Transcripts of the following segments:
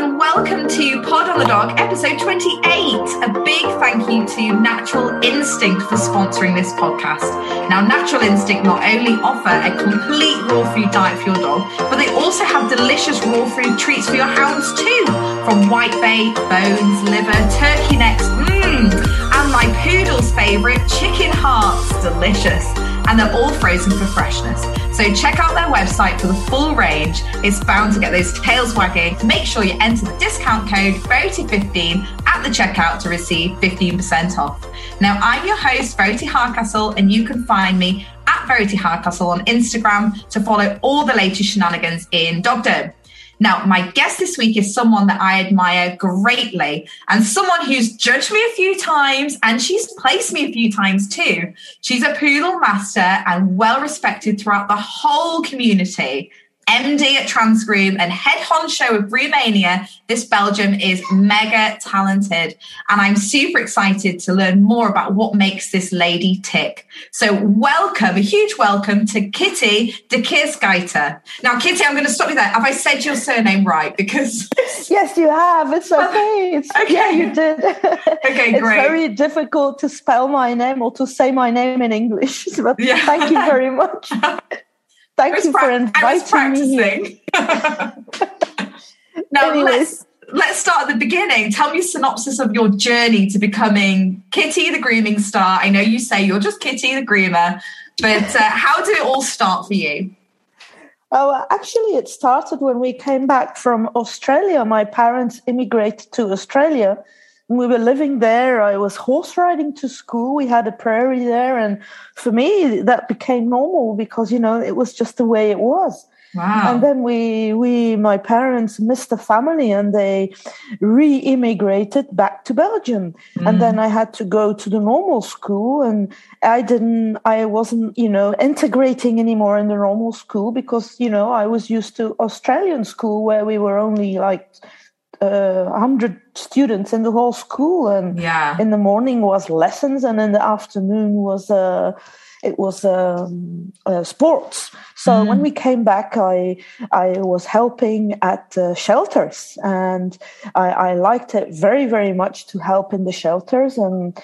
and welcome to Pod on the Dog, episode 28. A big thank you to Natural Instinct for sponsoring this podcast. Now, Natural Instinct not only offer a complete raw food diet for your dog, but they also have delicious raw food treats for your hounds too, from whitebait, bones, liver, turkey necks, mmm, and my poodle's favourite, chicken hearts, delicious and they're all frozen for freshness. So check out their website for the full range. It's bound to get those tails wagging. Make sure you enter the discount code Verity15 at the checkout to receive 15% off. Now, I'm your host, Verity Hardcastle, and you can find me at Verity Hardcastle on Instagram to follow all the latest shenanigans in dogdom. Now, my guest this week is someone that I admire greatly and someone who's judged me a few times and she's placed me a few times too. She's a poodle master and well respected throughout the whole community. MD at Transgroom and head honcho of Groomania, this Belgium is mega talented. And I'm super excited to learn more about what makes this lady tick. So welcome, a huge welcome to Kitty de Keersgieter. Now, Kitty, I'm going to stop you there. Have I said your surname right? Because yes, you have. It's okay. It's, okay. Yeah, you did. Okay, it's great. It's very difficult to spell my name or to say my name in English. But yeah. thank you very much. Thank you pra- for inviting me here. now let's let's start at the beginning. Tell me a synopsis of your journey to becoming Kitty the grooming star. I know you say you're just Kitty the groomer, but uh, how did it all start for you? Oh, actually, it started when we came back from Australia. My parents immigrated to Australia we were living there. I was horse riding to school. We had a prairie there. And for me, that became normal because, you know, it was just the way it was. Wow. And then we, we, my parents missed the family and they re-immigrated back to Belgium. Mm. And then I had to go to the normal school and I didn't, I wasn't, you know, integrating anymore in the normal school because, you know, I was used to Australian school where we were only like uh, 100 students in the whole school and yeah. in the morning was lessons and in the afternoon was uh, it was um, uh, sports so mm. when we came back i i was helping at uh, shelters and I, I liked it very very much to help in the shelters and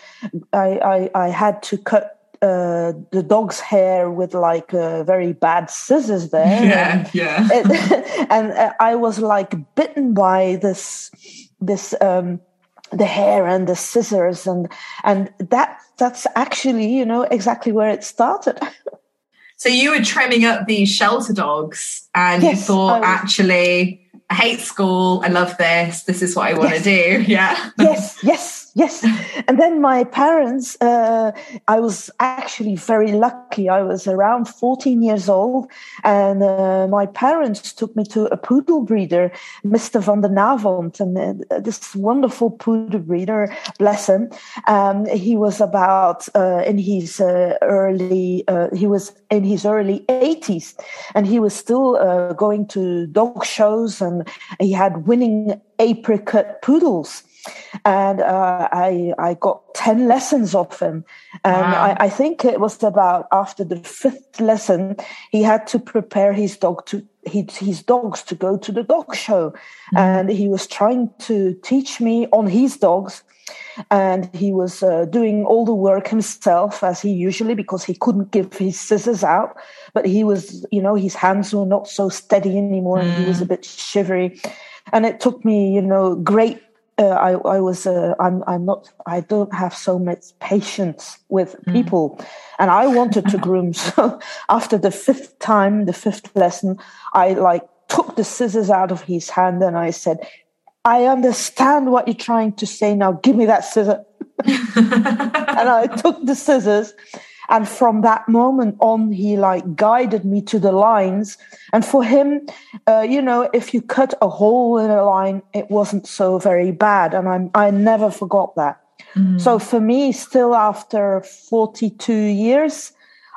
i i, I had to cut uh, the dog's hair with like uh, very bad scissors there. Yeah, and, yeah. It, and uh, I was like bitten by this this um, the hair and the scissors and and that that's actually you know exactly where it started. So you were trimming up these shelter dogs, and yes, you thought actually. I hate school. I love this. This is what I want yes. to do. Yeah. yes, yes, Yes. And then my parents, uh, I was actually very lucky. I was around 14 years old, and uh, my parents took me to a poodle breeder, Mr. van der Navond, and uh, this wonderful poodle breeder, bless him. Um, he was about uh, in his uh, early, uh, he was in his early 80s, and he was still going to dog shows, and he had winning apricot poodles and uh, I I got ten lessons off him, and wow. I, I, think it was about after the fifth lesson he had to prepare his dog to his, his dogs to go to the dog show, mm-hmm. and he was trying to teach me on his dogs. And he was uh, doing all the work himself, as he usually, because he couldn't give his scissors out. But he was, you know, his hands were not so steady anymore, mm. and he was a mm. bit shivery. And it took me, you know, great uh, I, I was uh, I'm I'm not I don't have so much patience with mm. people, and I wanted to groom. So after the fifth time, the fifth lesson, I like took the scissors out of his hand and I said, "I understand what you're trying to say. Now give me that scissor." and I took the scissors and from that moment on he like guided me to the lines and for him uh, you know if you cut a hole in a line it wasn't so very bad and i i never forgot that mm. so for me still after 42 years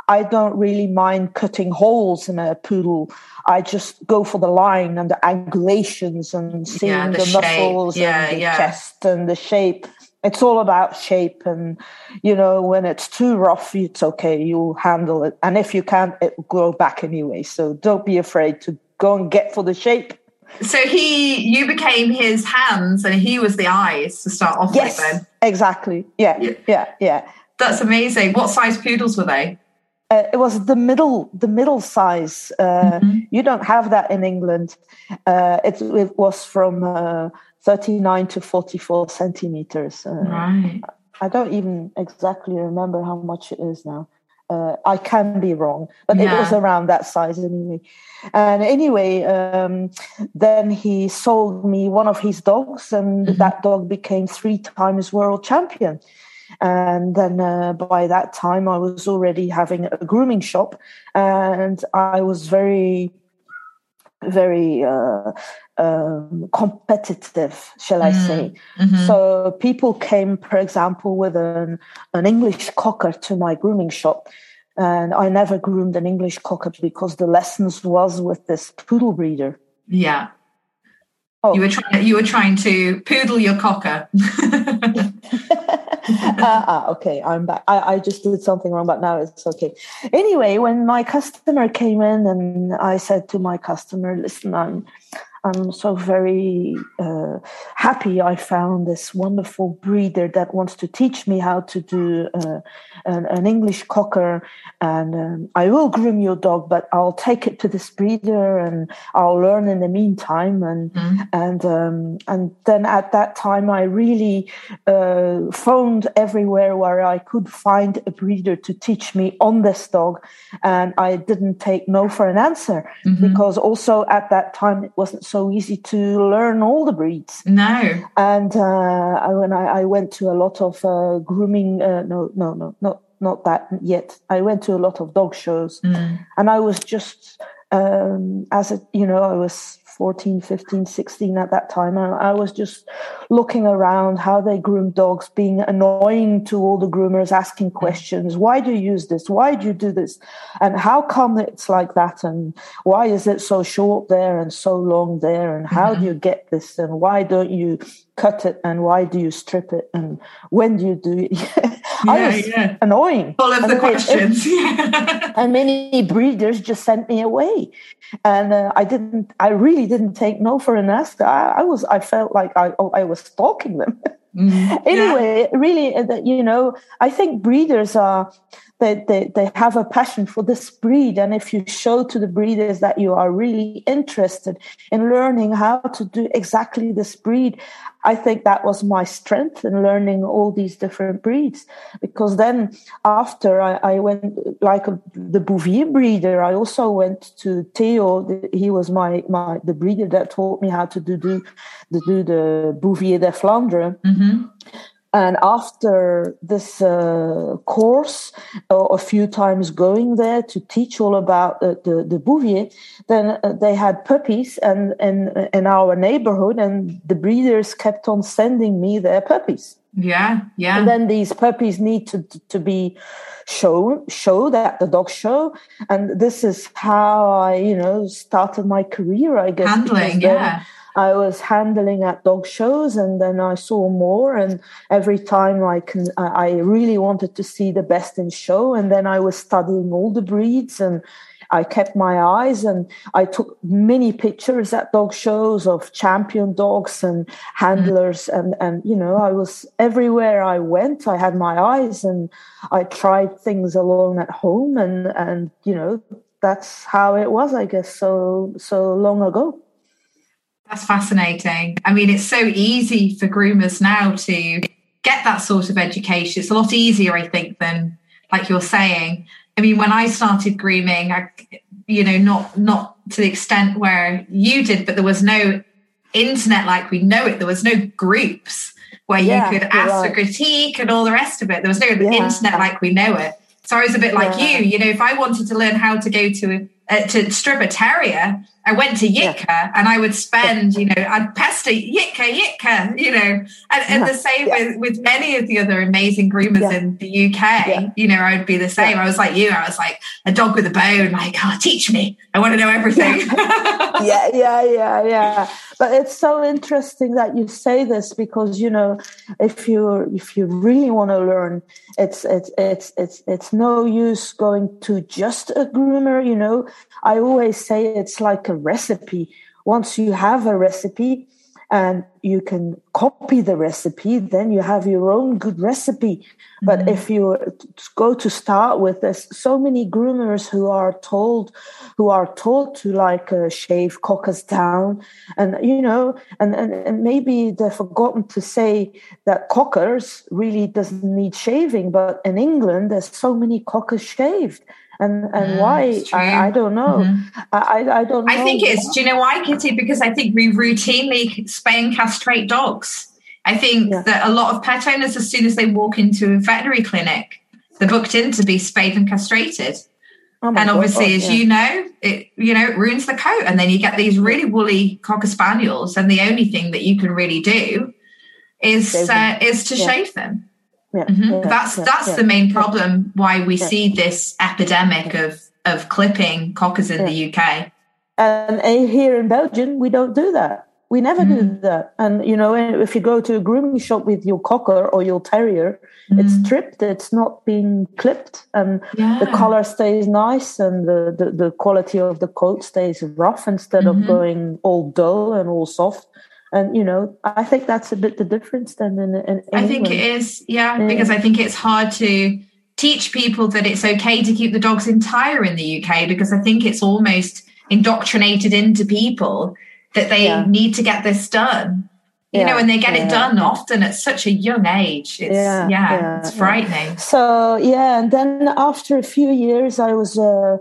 I don't really mind cutting holes in a poodle. I just go for the line and the angulations and seeing yeah, the, the muscles yeah, and the yeah. chest and the shape it's all about shape and you know when it's too rough it's okay you'll handle it and if you can't it will grow back anyway so don't be afraid to go and get for the shape So he, you became his hands, and he was the eyes to start off yes, with. Then exactly. Yeah, yeah, yeah, yeah. That's amazing. What size poodles were they? Uh, it was the middle, the middle size. Uh, mm-hmm. You don't have that in England. Uh, it, it, was from uh, 39 to 44 centimeters. Uh, right. I don't even exactly remember how much it is now. Uh, I can be wrong, but yeah. it was around that size anyway. And anyway, um, then he sold me one of his dogs, and mm-hmm. that dog became three times world champion. And then uh, by that time, I was already having a grooming shop, and I was very, very uh, um, competitive, shall I say. Mm-hmm. So people came, for example, with an, an English cocker to my grooming shop. And I never groomed an English cocker because the lessons was with this poodle breeder. Yeah. Oh. You were trying. You were trying to poodle your cocker. uh, okay, I'm back. I, I just did something wrong, but now it's okay. Anyway, when my customer came in, and I said to my customer, "Listen, I'm I'm so very uh, happy I found this wonderful breeder that wants to teach me how to do uh, an, an, English cocker. And um, I will groom your dog, but I'll take it to this breeder and I'll learn in the meantime. And mm. and um, and then at that time, I really uh, phoned everywhere where I could find a breeder to teach me on this dog, and I didn't take no for an answer mm-hmm. because also at that time it wasn't so easy to learn all the breeds. No. And uh, when I, I, went to a lot of uh, grooming, uh, no, no, no, not not that yet. I went to a lot of dog shows, mm. and I was just um, as a you know I was 14, 15, 16 at that time. And I was just looking around how they groom dogs, being annoying to all the groomers, asking questions. Why do you use this? Why do you do this? And how come it's like that? And why is it so short there and so long there? And how mm-hmm. do you get this? And why don't you cut it? And why do you strip it? And when do you do it? yeah, I was yeah. annoying. Full of and the questions. and many breeders just sent me away. And uh, I didn't, I really didn't take no for an answer. I, I was, I felt like I, oh, I was stalking them. Mm, anyway, yeah. really, uh, you know, I think breeders are they, they, they have a passion for this breed. And if you show to the breeders that you are really interested in learning how to do exactly this breed, I think that was my strength in learning all these different breeds. Because then after I, I went, like the Bouvier breeder, I also went to Theo. He was my, my, the breeder that taught me how to do, do, do the Bouvier de Flandre. Mm-hmm and after this uh, course, uh, a few times going there to teach all about the, the, the Bouvier, then uh, they had puppies and in, in our neighborhood, and the breeders kept on sending me their puppies. Yeah, yeah. And then these puppies need to, to be shown, showed at the dog show. And this is how I, you know, started my career, I guess. Handling, yeah I was handling at dog shows, and then I saw more. And every time I can, I really wanted to see the best in show. And then I was studying all the breeds, and I kept my eyes, and I took many pictures at dog shows of champion dogs and handlers, mm. and and you know, I was everywhere I went. I had my eyes, and I tried things alone at home, and and you know, that's how it was, I guess, so so long ago. That's fascinating. I mean, it's so easy for groomers now to get that sort of education. It's a lot easier, I think, than like you're saying. I mean, when I started grooming, I, you know, not not to the extent where you did, but there was no internet like we know it. There was no groups where yeah, you could ask right. for critique and all the rest of it. There was no yeah. internet like we know it. So I was a bit like yeah. you. You know, if I wanted to learn how to go to uh, to strip a terrier, I went to Yitka yeah. and I would spend, you know, I'd pester Yitka, Yitka, you know, and, and the same yeah. with, with many of the other amazing groomers yeah. in the UK, you know, I would be the same. I was like you, I was like a dog with a bone, like, oh, teach me. I want to know everything. yeah, yeah, yeah, yeah. But it's so interesting that you say this because, you know, if you if you really want to learn, it's it's it's it's it's no use going to just a groomer, you know. I always say it's like a recipe once you have a recipe and you can copy the recipe, then you have your own good recipe. But mm-hmm. if you go to start with, there's so many groomers who are told, who are told to like uh, shave cockers down, and you know, and, and and maybe they've forgotten to say that cockers really doesn't need shaving. But in England, there's so many cockers shaved, and and mm, why? I, I, don't know. Mm-hmm. I, I don't know i think it's do you know why kitty? Because i think we routinely spay and castrate dogs. I think yeah. that a lot of pet owners as soon as they walk into a veterinary clinic they're booked in to be spayed and castrated. Oh and obviously God, as yeah. you know it you know it ruins the coat. And then you get these really woolly cocker spaniels and the only thing that you can really do is uh, is to yeah. shave them yeah, mm-hmm. yeah, that's yeah, that's the main problem why we see this epidemic of of clipping cockers in the UK. And here in Belgium, we don't do that. We never mm. do that. And you know, if you go to a grooming shop with your cocker or your terrier, mm. it's stripped. It's not being clipped, and the color stays nice, and the, the, the quality of the coat stays rough instead mm-hmm. of going all dull and all soft and you know i think that's a bit the difference then in, in, i think it is yeah, yeah, because i think it's hard to teach people that it's okay to keep the dogs entire in the uk because i think it's almost indoctrinated into people that they yeah. need to get this done. You yeah, know and they get it done often at such a young age it's yeah, yeah. it's frightening. So yeah and then after a few years i was uh,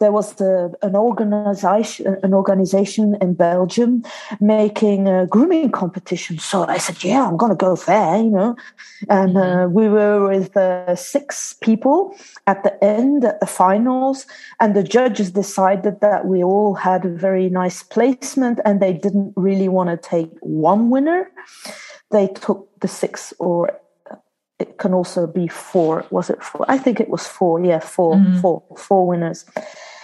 there was the, an organization an organization in Belgium making a grooming competition. So I said, "Yeah, I'm going to go there," you know. And uh, mm-hmm. we were with uh, six people at the end at the finals, and the judges decided that we all had a very nice placement, and they didn't really want to take one winner. They took the six or it can also be four. Was it four? I think it was four. Yeah, 4 mm-hmm. four, four winners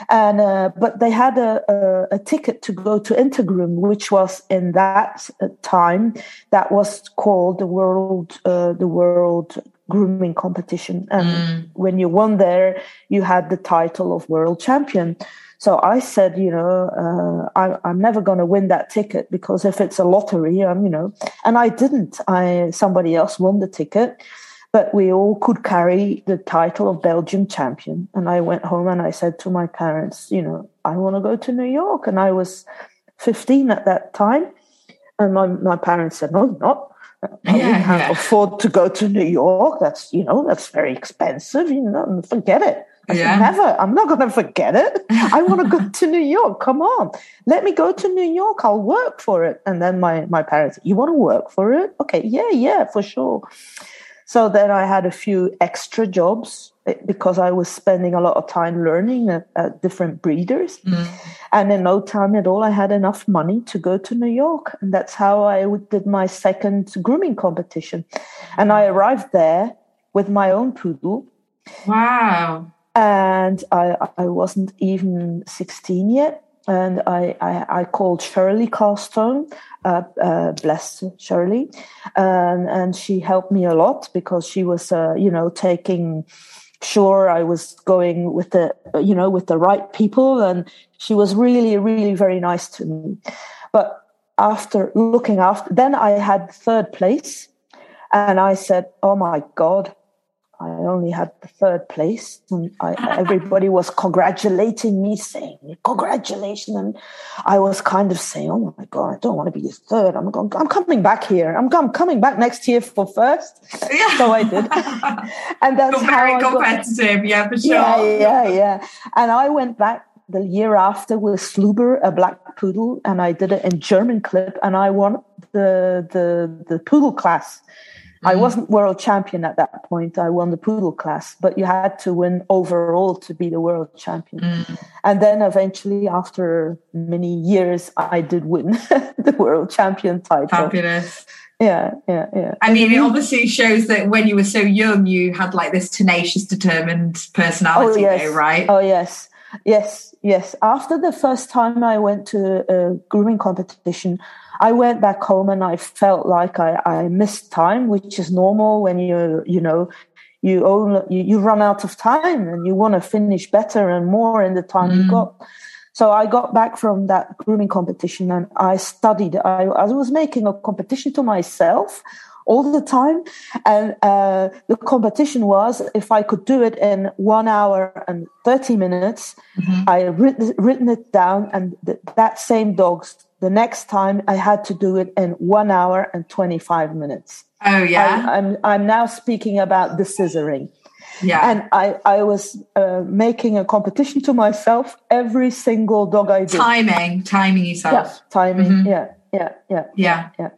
and uh, but they had a, a, a, ticket to go to Intergroom, which was in that uh, time that was called the world uh, the world grooming competition, and mm. when you won there, you had the title of world champion. So I said, you know, uh, I, am never going to win that ticket because if it's a lottery, I'm, you know, and I didn't. I somebody else won the ticket but we all could carry the title of Belgium champion. And I went home and I said to my parents, you know, I want to go to New York. And I was 15 at that time. And my, my parents said, no, not. I yeah, can't yeah. afford to go to New York. That's, you know, that's very expensive. You know, forget it. I yeah. said, never. I'm not going to forget it. I want to go to New York. Come on. Let me go to New York. I'll work for it. And then my, my parents, you want to work for it? Okay. Yeah, yeah, for sure. So then I had a few extra jobs eh, because I was spending a lot of time learning at, at different breeders. Mm. And in no time at all, I had enough money to go to New York. And that's how I did my second grooming competition. And I arrived there with my own poodle. Wow. And I, I wasn't even 16 yet and I, I, I, called Shirlee Kalstone, uh, uh, bless Shirlee, um, and she helped me a lot because she was, uh, you know, taking sure I was going with the, you know, with the right people, and she was really, really very nice to me. But after looking after, then I had third place, and I said, "Oh my God, I only had the third place, and I, everybody was congratulating me, saying congratulations, and I was kind of saying, "Oh my god, I don't want to be third. I'm going, I'm coming back here. I'm, I'm coming back next year for first. Yeah. So I did, and that's You're very competitive, got, yeah, for sure. Yeah, yeah, yeah. And I went back the year after with Sluber, a black poodle, and I did it in German clip, and I won the the the poodle class I mm-hmm. wasn't world champion at that point. I won the poodle class, but you had to win overall to be the world champion. Mm. And then eventually, after many years, I did win the world champion title. Fabulous. Yeah, yeah, yeah. I mean, it obviously shows that when you were so young, you had like this tenacious, determined personality, oh, yes. Though, right? Oh, yes. Yes, yes. After the first time I went to a grooming competition, I went back home and I felt like I, I missed time, which is normal when you you know you own you, you run out of time and you want to finish better and more in the time mm. you got. So I got back from that grooming competition and I studied. I, I was making a competition to myself all the time. And uh, the competition was if I could do it in one hour and 30 minutes, mm-hmm. I written, written it down. And th- that same dogs, the next time I had to do it in one hour and 25 minutes. Oh, yeah. I, I'm, I'm now speaking about the scissoring. Yeah. And I, I was uh, making a competition to myself every single dog I did. Timing, timing yourself. Yeah, timing. Mm-hmm. Yeah, yeah, yeah, yeah.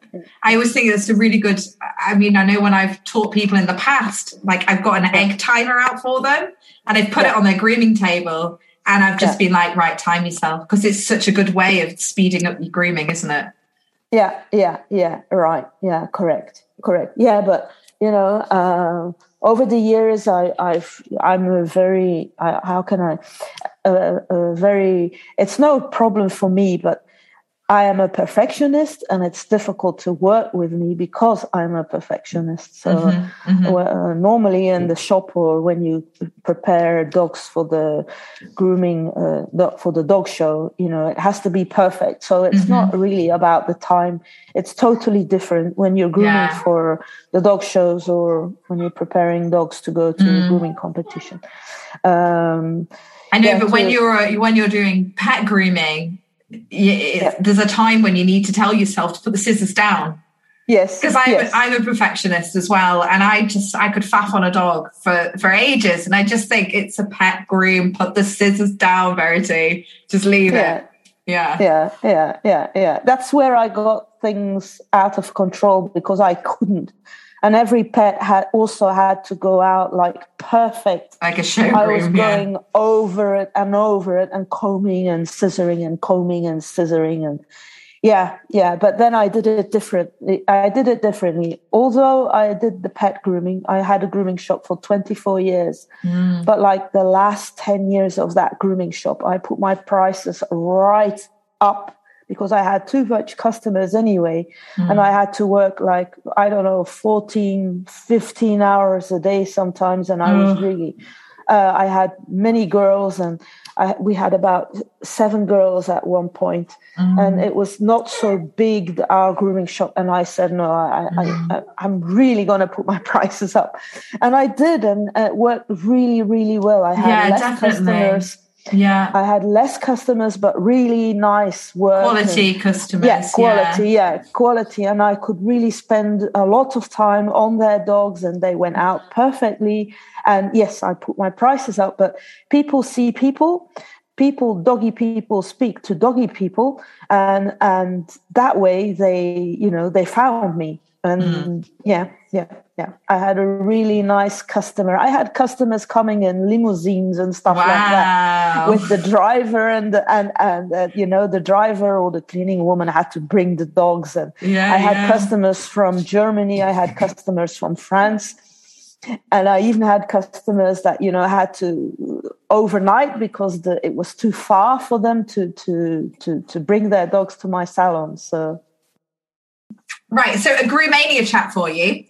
I always think it's a really good. I mean, I know when I've taught people in the past, like I've got an egg timer out for them, and I've put it on their grooming table, and I've just been like, right, time yourself, because it's such a good way of speeding up your grooming, isn't it? Yeah, yeah, yeah. Right. Yeah, correct, correct. Yeah, but you know. Uh, over the years I, have i'm a very I, how can i a, a, very it's no problem for me but I am a perfectionist and it's difficult to work with me because I'm a perfectionist. So mm-hmm, mm-hmm. Uh, normally in the shop or when you prepare dogs for the grooming, uh, for the dog show, you know, it has to be perfect. So it's mm-hmm. not really about the time. It's totally different when you're grooming yeah. for the dog shows or when you're preparing dogs to go to mm. grooming competition. Um, I know, yeah, but when you're, when you're doing pet grooming, yeah. there's a time when you need to tell yourself to put the scissors down. Yes, because I'm yes. I'm a perfectionist as well, and I just I could faff on a dog for for ages, and I just think it's a pet groom. Put the scissors down, Verity. Just leave yeah. it. Yeah, yeah, yeah, yeah, yeah. That's where I got things out of control because I couldn't and every pet had also had to go out like perfect like a show i was going yeah. over it and over it and combing and scissoring and combing and scissoring and yeah yeah but then i did it differently i did it differently although i did the pet grooming i had a grooming shop for 24 years mm. but like the last 10 years of that grooming shop i put my prices right up because I had too much customers anyway. Mm. And I had to work like, I don't know, 14, 15 hours a day sometimes. And I mm. was really, uh, I had many girls and I, we had about seven girls at one point, mm. and it was not so big, our grooming shop. And I said, no, I, I, am mm. really going to put my prices up. And I did, and it worked really, really well. I had yeah, less definitely. customers yeah. I had less customers, but really nice work. Quality and, customers. Yeah, quality, yeah. yeah, quality. And I could really spend a lot of time on their dogs and they went out perfectly. And yes, I put my prices up, but people see people people doggy people speak to doggy people and and that way they you know they found me and mm. yeah yeah yeah i had a really nice customer i had customers coming in limousines and stuff wow. like that with the driver and the, and and uh, you know the driver or the cleaning woman had to bring the dogs and yeah, i had yeah. customers from germany i had customers from france and i even had customers that you know had to overnight because the, it was too far for them to to to to bring their dogs to my salon so Right. So a Groomania chat for you.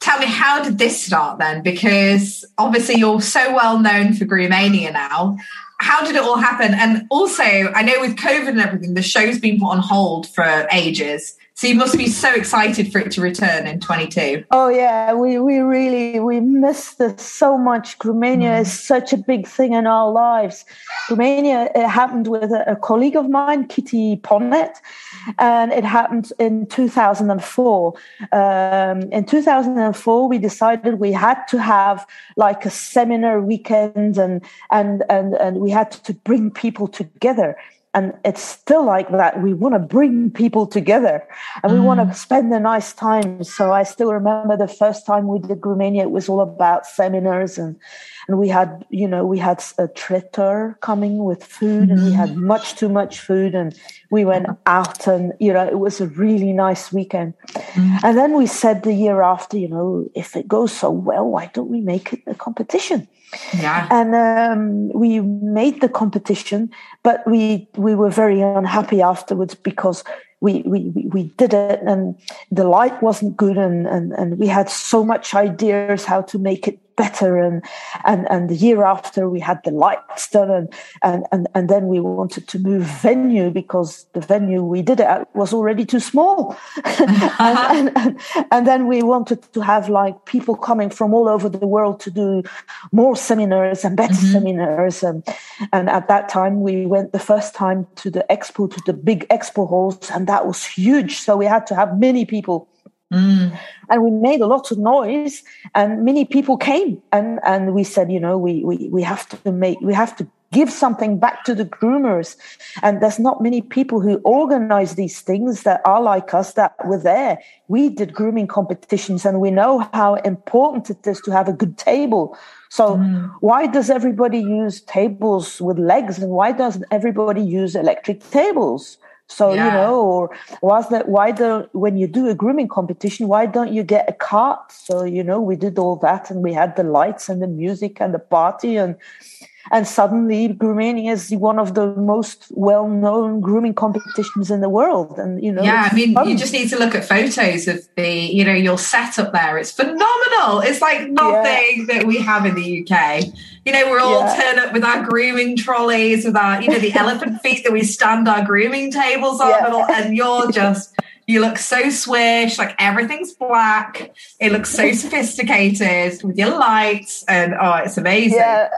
Tell me, how did this start then? Because obviously you're so well known for Groomania now. How did it all happen? And also, I know with COVID and everything, the show's been put on hold for ages. So you must be so excited for it to return in 22. Oh yeah, we, we really we miss this so much. Groomania mm. is such a big thing in our lives. Groomania it happened with a, a colleague of mine, Kitty Ponnet, and it happened in 2004. Um, in 2004, we decided we had to have like a seminar weekend, and and and and we had to bring people together and it's still like that we want to bring people together and we mm. want to spend a nice time so i still remember the first time we did groomania it was all about seminars and and we had you know we had a traiteur coming with food and we had mm. much too much food and we went out and you know it was a really nice weekend mm. and then we said the year after you know if it goes so well why don't we make it a competition yeah. And um, we made the competition, but we we were very unhappy afterwards because we, we, we did it and the light wasn't good and, and, and we had so much ideas how to make it better. And, and, and the year after we had the lights done and, and, and, and then we wanted to move venue because the venue we did it at was already too small. and, and, and, then we wanted to have like people coming from all over the world to do more seminars and better mm-hmm. seminars. And, and at that time we went the first time to the expo, to the big expo halls and that was huge. So we had to have many people Mm. And we made a lot of noise, and many people came, and and we said, you know, we we we have to make we have to give something back to the groomers, and there's not many people who organize these things that are like us that were there. We did grooming competitions, and we know how important it is to have a good table. So mm. why does everybody use tables with legs, and why doesn't everybody use electric tables? So yeah. you know, or was that why don't when you do a grooming competition, why don't you get a cart? So you know, we did all that, and we had the lights and the music and the party, and and suddenly grooming is one of the most well-known grooming competitions in the world and you know yeah i mean fun. you just need to look at photos of the you know your setup there it's phenomenal it's like nothing yeah. that we have in the uk you know we're all yeah. turned up with our grooming trolleys with our you know the elephant feet that we stand our grooming tables on yeah. and, all, and you're just you look so swish, like everything's black. It looks so sophisticated with your lights, and oh, it's amazing. Yeah,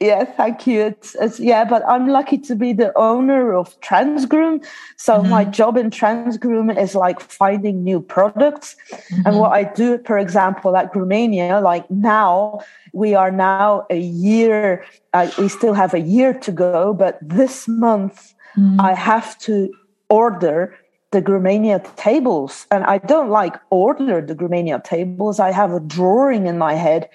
yeah, thank you. It's, it's, yeah, but I'm lucky to be the owner of Transgroom. So mm-hmm. my job in Transgroom is like finding new products. Mm-hmm. And what I do, for example, at Groomania, like now we are now a year, uh, we still have a year to go, but this month mm-hmm. I have to order the Groomania tables. And I don't like order the Groomania tables. I have a drawing in my head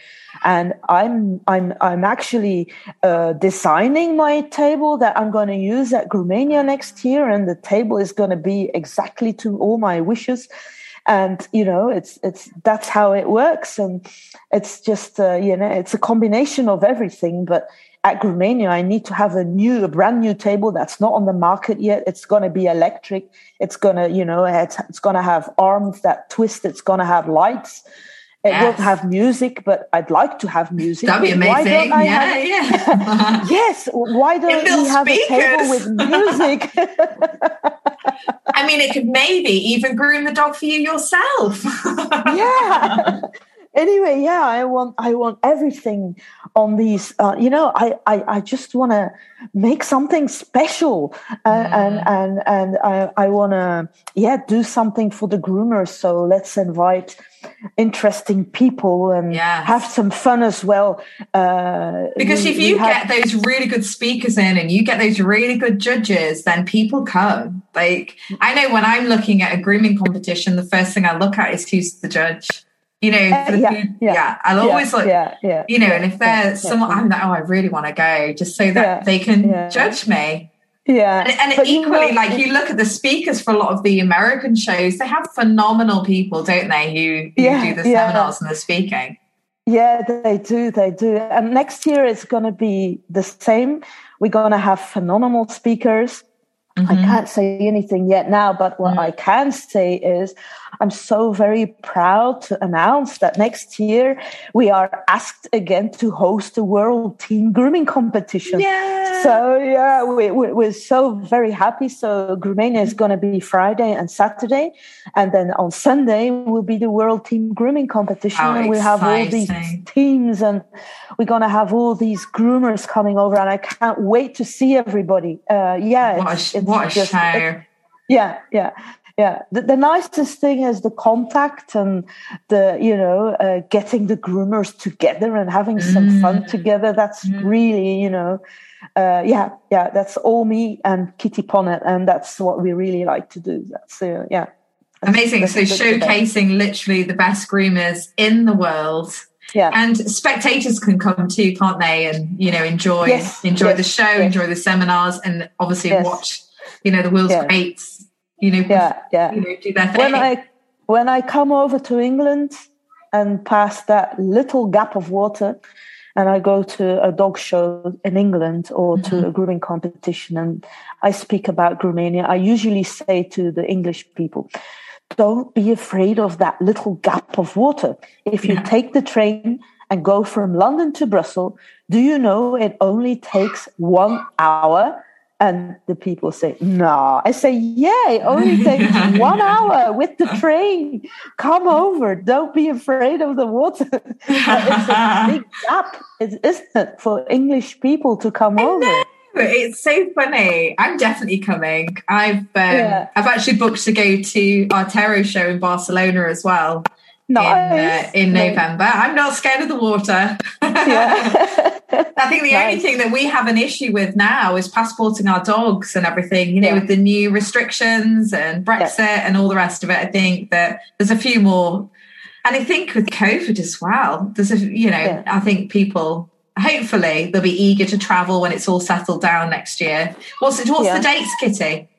and I'm I'm I'm actually uh, designing my table that I'm going to use at Groomania next year, and the table is going to be exactly to all my wishes. And you know, it's it's that's how it works, and it's just uh, you know, it's a combination of everything. But at Groomania, I need to have a new, a brand new table that's not on the market yet. It's going to be electric. It's going to, you know, it's, it's going to have arms that twist. It's going to have lights. It yes. won't have music, but I'd like to have music. That'd be amazing. Why don't I yeah, have, yeah. yes. Why don't we have speakers. a table with music? I mean, it could maybe even groom the dog for you yourself. yeah. Anyway, yeah, I want I want everything on these. Uh, you know, I I, I just want to make something special, uh, mm. and and and I I want to yeah do something for the groomers. So let's invite interesting people and yes. have some fun as well. Uh, because we, if you have, get those really good speakers in and you get those really good judges, then people come. Like I know when I'm looking at a grooming competition, the first thing I look at is who's the judge. You know, uh, yeah, yeah, yeah, I'll always look. Yeah, yeah, you know, and if there's someone, I'm like, oh, I really want to go, just so that they can judge me. Yeah. And, and equally, you know, like you look at the speakers for a lot of the American shows, they have phenomenal people, don't they, who, who do the seminars and the speaking. Yeah, they do. They do. And next year it's going to be the same. We're going to have phenomenal speakers. Mm-hmm. I can't say anything yet now, but what mm. I can say is I'm so very proud to announce that next year we are asked again to host a world team grooming competition. Yeah. So yeah, we, we, we're so very happy. So Groomania is going to be Friday and Saturday, and then on Sunday will be the world team grooming competition, How and we have all these teams, and we're going to have all these groomers coming over, and I can't wait to see everybody. Uh, yeah, what a, it's what a just, show. It, yeah, yeah yeah. The, the, nicest thing is the contact and the you know uh, getting the groomers together and having some mm. fun together. That's mm. really you know uh, yeah yeah that's all me and kitty ponnet and that's what we really like to do. That's uh, yeah. Amazing. that's so showcasing literally the best groomers in the world. Yeah. And spectators can come too can't they? And you know enjoy yes. enjoy yes. the show yes. enjoy the seminars and obviously watch you know the world's greats you know, yeah, yeah. You know, do that thing. When I when I come over to England and pass that little gap of water, and I go to a dog show in England or mm-hmm. to a grooming competition, and I speak about groomania, I usually say to the English people, don't be afraid of that little gap of water. If you yeah. take the train and go from London to Brussels. Do you know it only takes one hour? And the people say, no. I say, yeah, it only takes one hour with the train. Come over. Don't be afraid of the water. it's a big gap, isn't it, for English people to come over? It's so funny. I'm definitely coming. I've um, yeah. I've actually booked to go to Artero show in Barcelona as well. Nice. In, uh, in November. I'm not scared of the water. Yeah. I think the nice. only thing that we have an issue with now is passporting our dogs and everything, you know, yeah. with the new restrictions and Brexit yeah. and all the rest of it. I think that there's a few more. And I think with COVID as well, there's a, you know, yeah. I think people hopefully they'll be eager to travel when it's all settled down next year. What's, what's the dates, Kitty?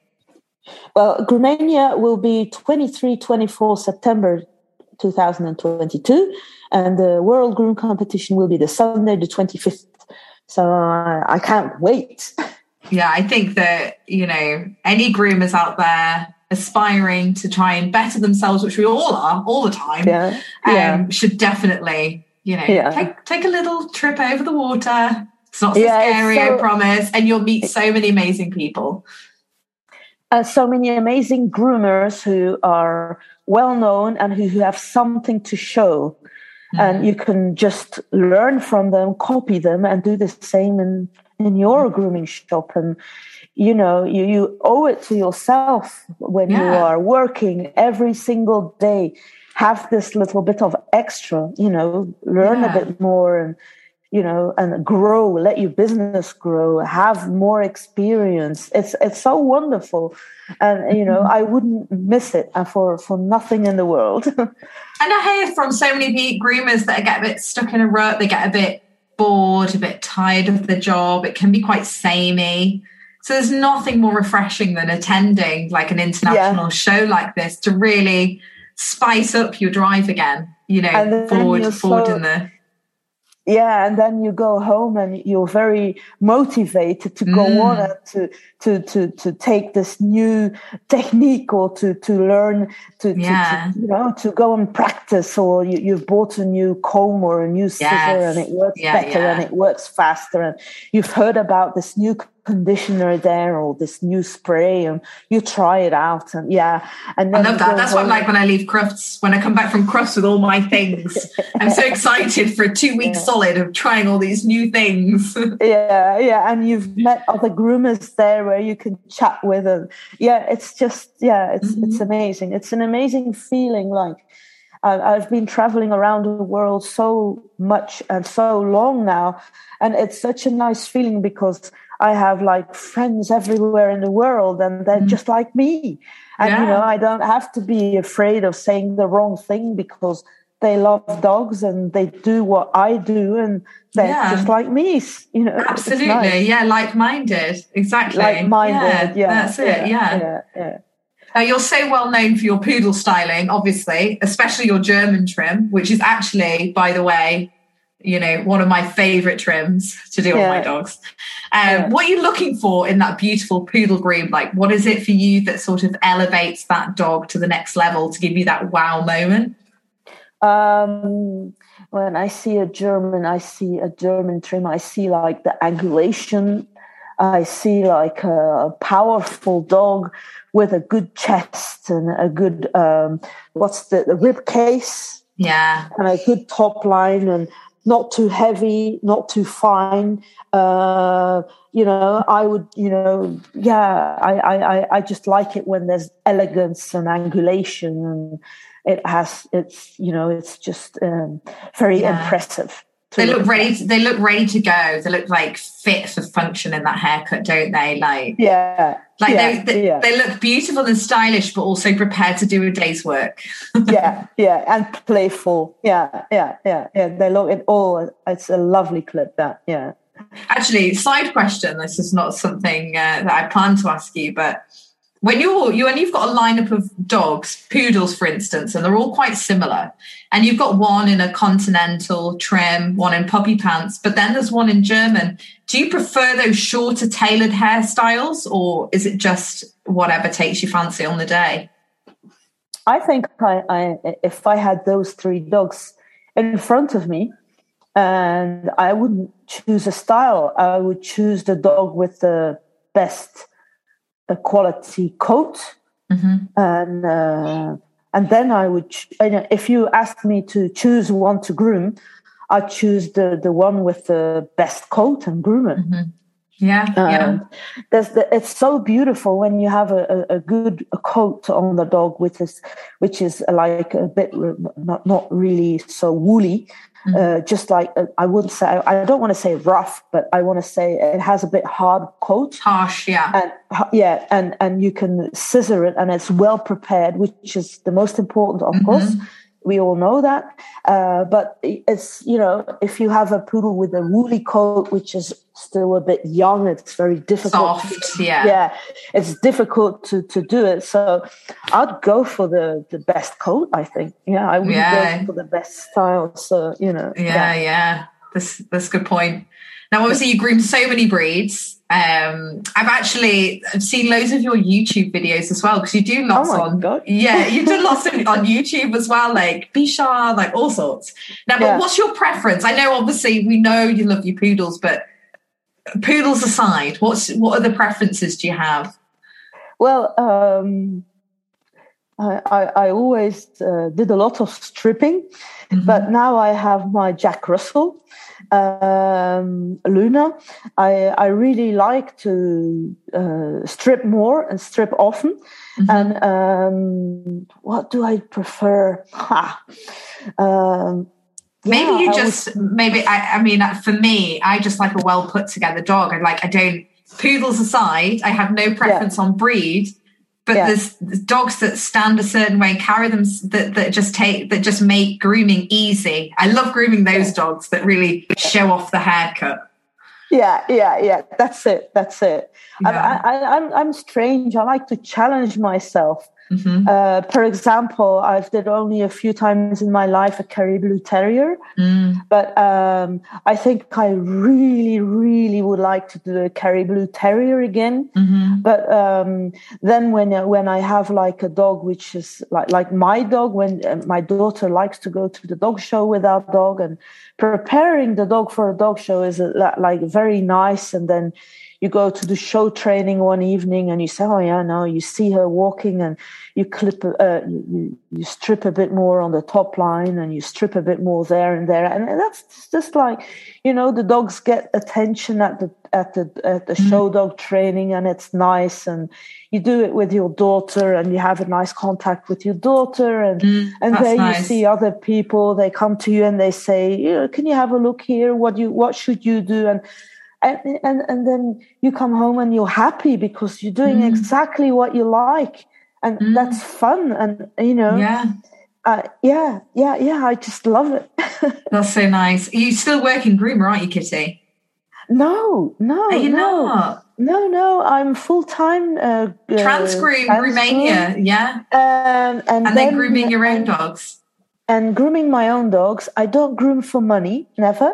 Well, Groomania will be 23, 24 September 2022, and the World Groom Competition will be the Sunday, the 25th. So uh, I can't wait. Yeah, I think that, you know, any groomers out there aspiring to try and better themselves, which we all are all the time, yeah. Um, yeah. should definitely, you know, yeah. take, take a little trip over the water. It's not so yeah, scary, so, I promise. And you'll meet so many amazing people. Uh, so many amazing groomers who are well known and who, who have something to show. Mm-hmm. And you can just learn from them, copy them, and do the same in, in your grooming shop. And you know, you, you owe it to yourself when yeah. you are working every single day. Have this little bit of extra, you know, learn yeah. a bit more and you know and grow let your business grow have more experience. It's it's so wonderful. And you know mm-hmm. i wouldn't miss it uh, for for nothing in the world. And i hear from so many groomers that get a bit stuck in a rut they get a bit bored a bit tired of the job. It can be quite samey. So there's nothing more refreshing than attending like an international yeah. show like this to really spice up your drive again you know forward forward so- in the yeah and then you go home and you're very motivated to go mm. on and to to to to take this new technique or to to learn to, yeah. to, to you know to go and practice or you, you've bought a new comb or a new scissor yes. and it works yeah, better yeah. and it works faster and you've heard about this new conditioner there or this new spray and you try it out and yeah. And I love that. That's home. what I'm like when I leave Crufts when I come back from Crufts with all my things. I'm so excited for two weeks yeah. solid of trying all these new things. Yeah yeah. And you've met other groomers there where you can chat with them. Yeah it's just yeah it's mm-hmm. it's amazing. It's an amazing feeling like I've been traveling around the world so much and so long now. And it's such a nice feeling because I have like friends everywhere in the world and they're mm. just like me. And, yeah. you know, I don't have to be afraid of saying the wrong thing because they love dogs and they do what I do and they're yeah. just like me, you know. Absolutely. Nice. Yeah. Like minded. Exactly. Like minded. Yeah, yeah. That's it. Yeah. yeah. yeah. Now, you're so well known for your poodle styling, obviously, especially your German trim, which is actually, by the way, you know, one of my favorite trims to do yeah. on my dogs. Um, yeah. What are you looking for in that beautiful poodle groom? Like, what is it for you that sort of elevates that dog to the next level to give you that wow moment? Um, when I see a German, I see a German trim. I see like the angulation. I see like a powerful dog with a good chest and a good um, what's the, the rib case. Yeah, and a good top line and not too heavy, not too fine. Uh, you know, I would, you know, yeah, I, I, I just like it when there's elegance and angulation, and it has, it's, you know, it's just um, very yeah. impressive. They look ready. To, they look ready to go. They look like fit for function in that haircut, don't they? Like yeah, like yeah, they they, yeah. they, look beautiful and stylish, but also prepared to do a day's work. yeah, yeah, and playful. Yeah, yeah, yeah, yeah. They look it all. It's a lovely clip. That yeah. Actually, side question. This is not something uh, that I plan to ask you, but when you're you and you've got a lineup of dogs, poodles, for instance, and they're all quite similar, and you've got one in a continental trim, one in puppy pants, but then there's one in German. Do you prefer those shorter, tailored hairstyles, or is it just whatever takes you fancy on the day? I think I, I if I had those three dogs in front of me, and I wouldn't choose a style. I would choose the dog with the best uh, quality coat, hmm and uh, and then I would. ch- you know, If you asked me to choose one to groom, I'd choose the the one with the best coat and groom it. hmm Yeah, yeah. There's the, it's so beautiful when you have a, a, a good coat on the dog, which is which is like a bit not not really so woolly, uh, just like uh, I wouldn't say I don't want to say rough, but I want to say it has a bit hard coat. Harsh, yeah. And yeah, and and you can scissor it, and it's well prepared, which is the most important, of course. We all know that, uh, but it's you know if you have a poodle with a woolly coat, which is still a bit young, it's very difficult. to- Soft, yeah. yeah, it's difficult to to do it. So I'd go for the the best coat. I think. Yeah, I wouldn't Yeah. go for the best style. So you know. Yeah, yeah. That's that's a good point. Now, obviously, you groom so many breeds. Um, I've actually I've seen loads of your YouTube videos as well because you do lots Oh on. God. Yeah, you do lots on, on YouTube as well, like Bishar, like all sorts. Now, but Yeah. what's your preference? I know, obviously, we know you love your poodles, but poodles aside, what's what other preferences do you have? Well, um, I, I, I always uh, did a lot of stripping, Mm-hmm. but now I have my Jack Russell, um, Luna. I, I really like to uh, strip more and strip often. Mhm. And um, what do I prefer? Ha. Um, Maybe yeah, you I just maybe I, I mean for me, I just like a well put together dog. I like I don't poodles aside, I have no preference on breed, but Yeah. there's, there's dogs that stand a certain way, carry them that, that just take that just make grooming easy. I love grooming those dogs that really show off the haircut. yeah, yeah, yeah. That's it. That's it. Yeah. I, I, I'm, I'm strange. I like to challenge myself. Mhm. Uh, for example, I've did only a few times in my life a Kerry Blue Terrier, Mm. but um, I think I really, really would like to do a Kerry Blue Terrier again. Mhm. But um, then when when I have like a dog which is like like my dog, when uh, my daughter likes to go to the dog show with our dog, and preparing the dog for a dog show is uh, like very nice, and then you go to the show training one evening and you say, oh yeah, no, you see her walking and you clip, uh, you, you- strip a bit more on the top line and you strip a bit more there and there. And that's just like, you know, the dogs get attention at the, at the, at the show dog training and it's nice. And you do it with your daughter and you have a nice contact with your daughter and, Mm, and there nice. you see other people they come to you and they say you know, can you have a look here what you what should you do and and and, and then you come home and you're happy because you're doing Mm. exactly what you like and Mm. that's fun and you know Yeah, uh, yeah yeah yeah i just love it that's so nice. You still working groomer, aren't you, Kitty? no no Are you no not? no no i'm full-time uh, uh, Transgroom trans Romania, yeah, um, and, and then grooming your own and- dogs. and grooming my own dogs. I don't groom for money, never.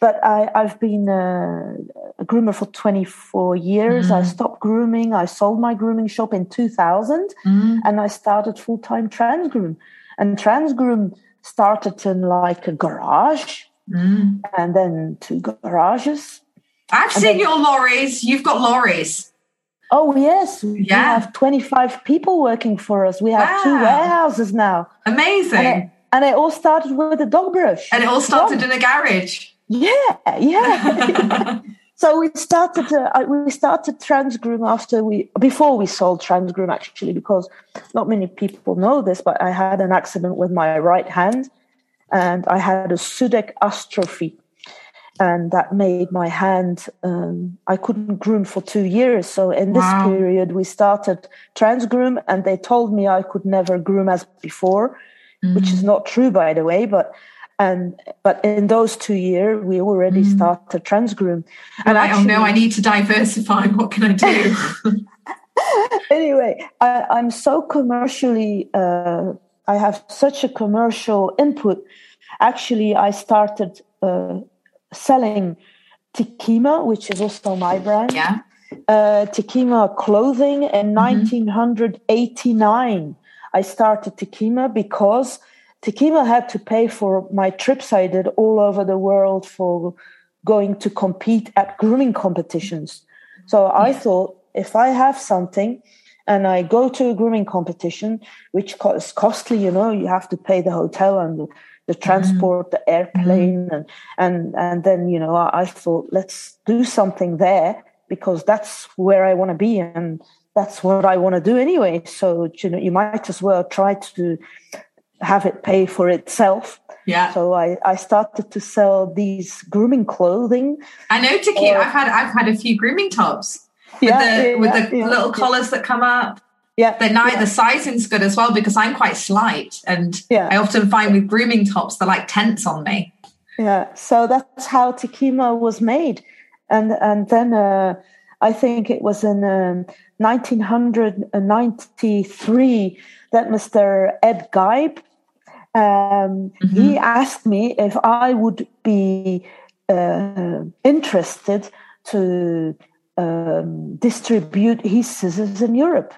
But I, I've been uh, a groomer for 24 years. I Mm. stopped grooming. I sold my grooming shop in 2000 Mm. and I started full time Transgroom. And Transgroom started in like a garage Mm. and then two garages. I've seen then- your lorries. You've got lorries. Oh, yes. We have 25 people working for us. We have two warehouses now. Amazing. And it, and it all started with a dog brush. And it all started Dog. in a garage. Yeah, yeah. so we started. Uh, we started Transgroom after we before we sold Transgroom actually because not many people know this, but I had an accident with my right hand, and I had a Sudeck atrophy, and that made my hand. Um, I couldn't groom for two years. So in this Wow. period, we started Transgroom, and they told me I could never groom as before, which is not true, by the way, but. And but in those two years, we already started Transgroom. And like, oh no, I need to diversify. What can I do? anyway, I, I'm so commercially, uh, I have such a commercial input. Actually, I started uh, selling Tikima, which is also my brand, yeah. uh, Tikima clothing in 1989. I started Tikima because Tikima had to pay for my trips I did all over the world for going to compete at grooming competitions. So I thought if I have something and I go to a grooming competition, which is costly, you know, you have to pay the hotel and the, the mm-hmm. transport, the airplane, mm-hmm. and and and then you know I, I thought let's do something there because that's where I want to be and that's what I want to do anyway. So you know you might as well try to have it pay for itself. Yeah. So I, I started to sell these grooming clothing. I know, Tiki. I've had I've had a few grooming tops with yeah, the yeah, with the yeah, little collars that come up. Yeah. The night the sizing's good as well because I'm quite slight and yeah. I often find with grooming tops they're like tents on me. Yeah. So that's how Tikima was made. And and then uh, I think it was in um, 1993 that Mr. Ed Geib um, mm-hmm. he asked me if I would be uh, interested to um, distribute his scissors in Europe.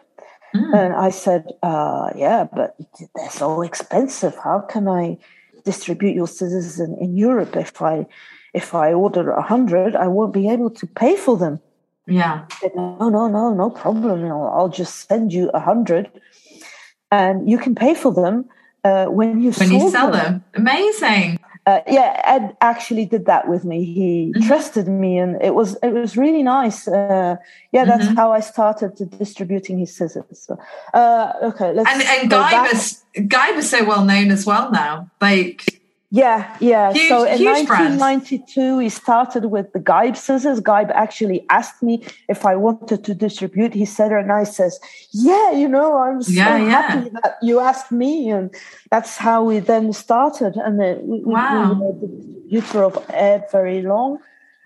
Mm. And I said, uh, yeah, but they're so expensive. How can I distribute your scissors in, in Europe if I if I order a hundred, I won't be able to pay for them. Yeah. Said, no, no, no, no problem. You know, I'll just send you a hundred, and you can pay for them uh, when you when you sell them. them. Amazing. Uh, yeah, Ed actually did that with me. He mm-hmm. trusted me, and it was it was really nice. Uh, yeah, that's mm-hmm. how I started to distributing his scissors. So, uh, okay, let's. And and Geib was Geib was so well known as well now. Like yeah, yeah. Huge, so in 1992, he started with the Geib scissors. Geib actually asked me if I wanted to distribute. He said, and I says, "Yeah, you know, I'm so yeah, happy yeah. that you asked me." And that's how we then started. And then we, wow. we, were the distributor of Ed very long,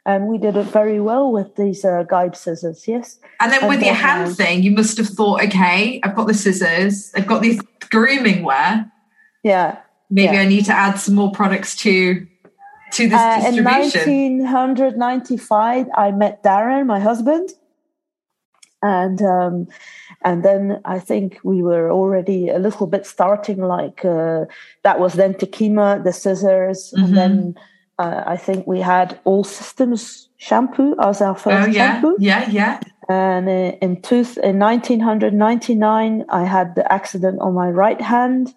and we did it very well with these uh, Geib scissors. Yes. And then and with then, your hand uh, thing, you must have thought, "Okay, I've got the scissors. I've got these grooming wear." Yeah maybe yeah. I need to add some more products to to this uh, distribution. In 1995, I met Darren, my husband, and um, and then I think we were already a little bit starting. Like uh, that was then Tikima, the scissors, mm-hmm. and then uh, I think we had All Systems shampoo as our first oh, yeah. shampoo. Yeah, yeah. And uh, in, two, in 1999, I had the accident on my right hand.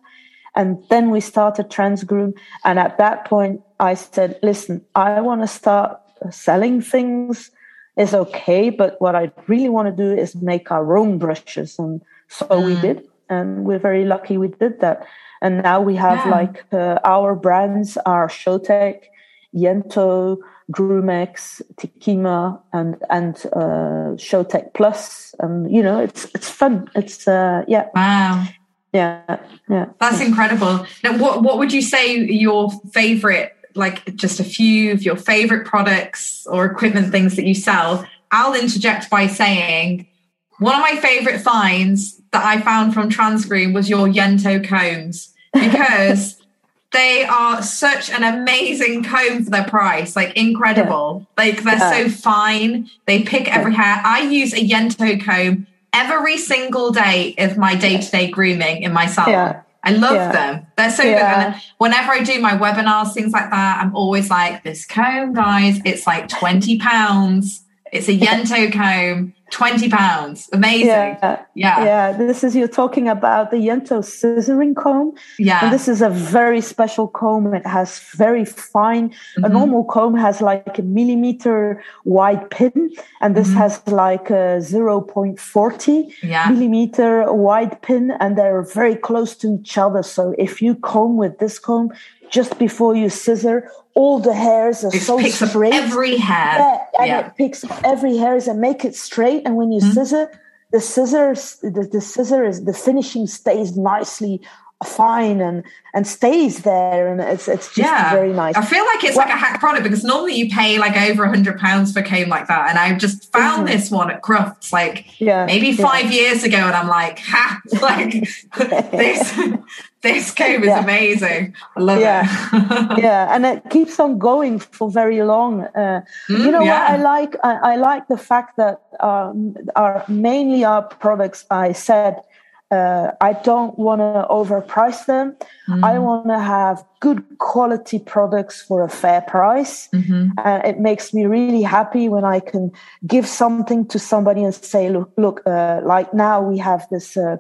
And then we started Transgroom. And at that point, I said, listen, I want to start selling things. It's okay, but what I really want to do is make our own brushes. And so mm. we did. And we're very lucky we did that. And now we have yeah. like uh, our brands are Showtek, Yento, Groomex, Tikima, and and uh, Showtek Plus, and you know it's it's fun. It's uh, yeah. Wow yeah yeah. That's incredible. Now what what would you say your favorite like just a few of your favorite products or equipment things that you sell? I'll interject by saying one of my favorite finds that i found from transgroom was your yento combs because they are such an amazing comb for their price like incredible. Yeah. like they're yeah. so fine. They pick every hair. I use a yento comb every single day of my day to day grooming in my salon. Yeah. I love yeah. them. They're so yeah. good. And whenever I do my webinars, things like that, I'm always like, this comb, guys, it's like 20 pounds. It's a Yento comb. 20 pounds. Amazing. Yeah. Yeah. Yeah. This is, you're talking about the Yento scissoring comb. Yeah. And this is a very special comb. It has very fine, mm-hmm. a normal comb has like a millimeter wide pin. And this mm-hmm. has like a 0.40 yeah. millimeter wide pin. And they're very close to each other. So if you comb with this comb, just before you scissor, all the hairs are it so picks straight. Up every hair. Yeah, and yeah. it picks up every hairs and make it straight. And when you mm-hmm. scissor, the scissors, the, the scissor is the finishing stays nicely fine and and stays there and it's it's just yeah. very nice. I feel like it's well, like a hack product because normally you pay like over a hundred pounds for a comb like that. And I just found mm-hmm. this one at Crufts like yeah, maybe five yeah. years ago and I'm like, ha like this this game is amazing. I love it. yeah, and it keeps on going for very long. Uh, mm, you know what I like? I, I, like the fact that um, our mainly our products I said uh, I don't want to overprice them. Mm. I want to have good quality products for a fair price. Mm-hmm. And it makes me really happy when I can give something to somebody and say, look, look, uh, like now we have this uh,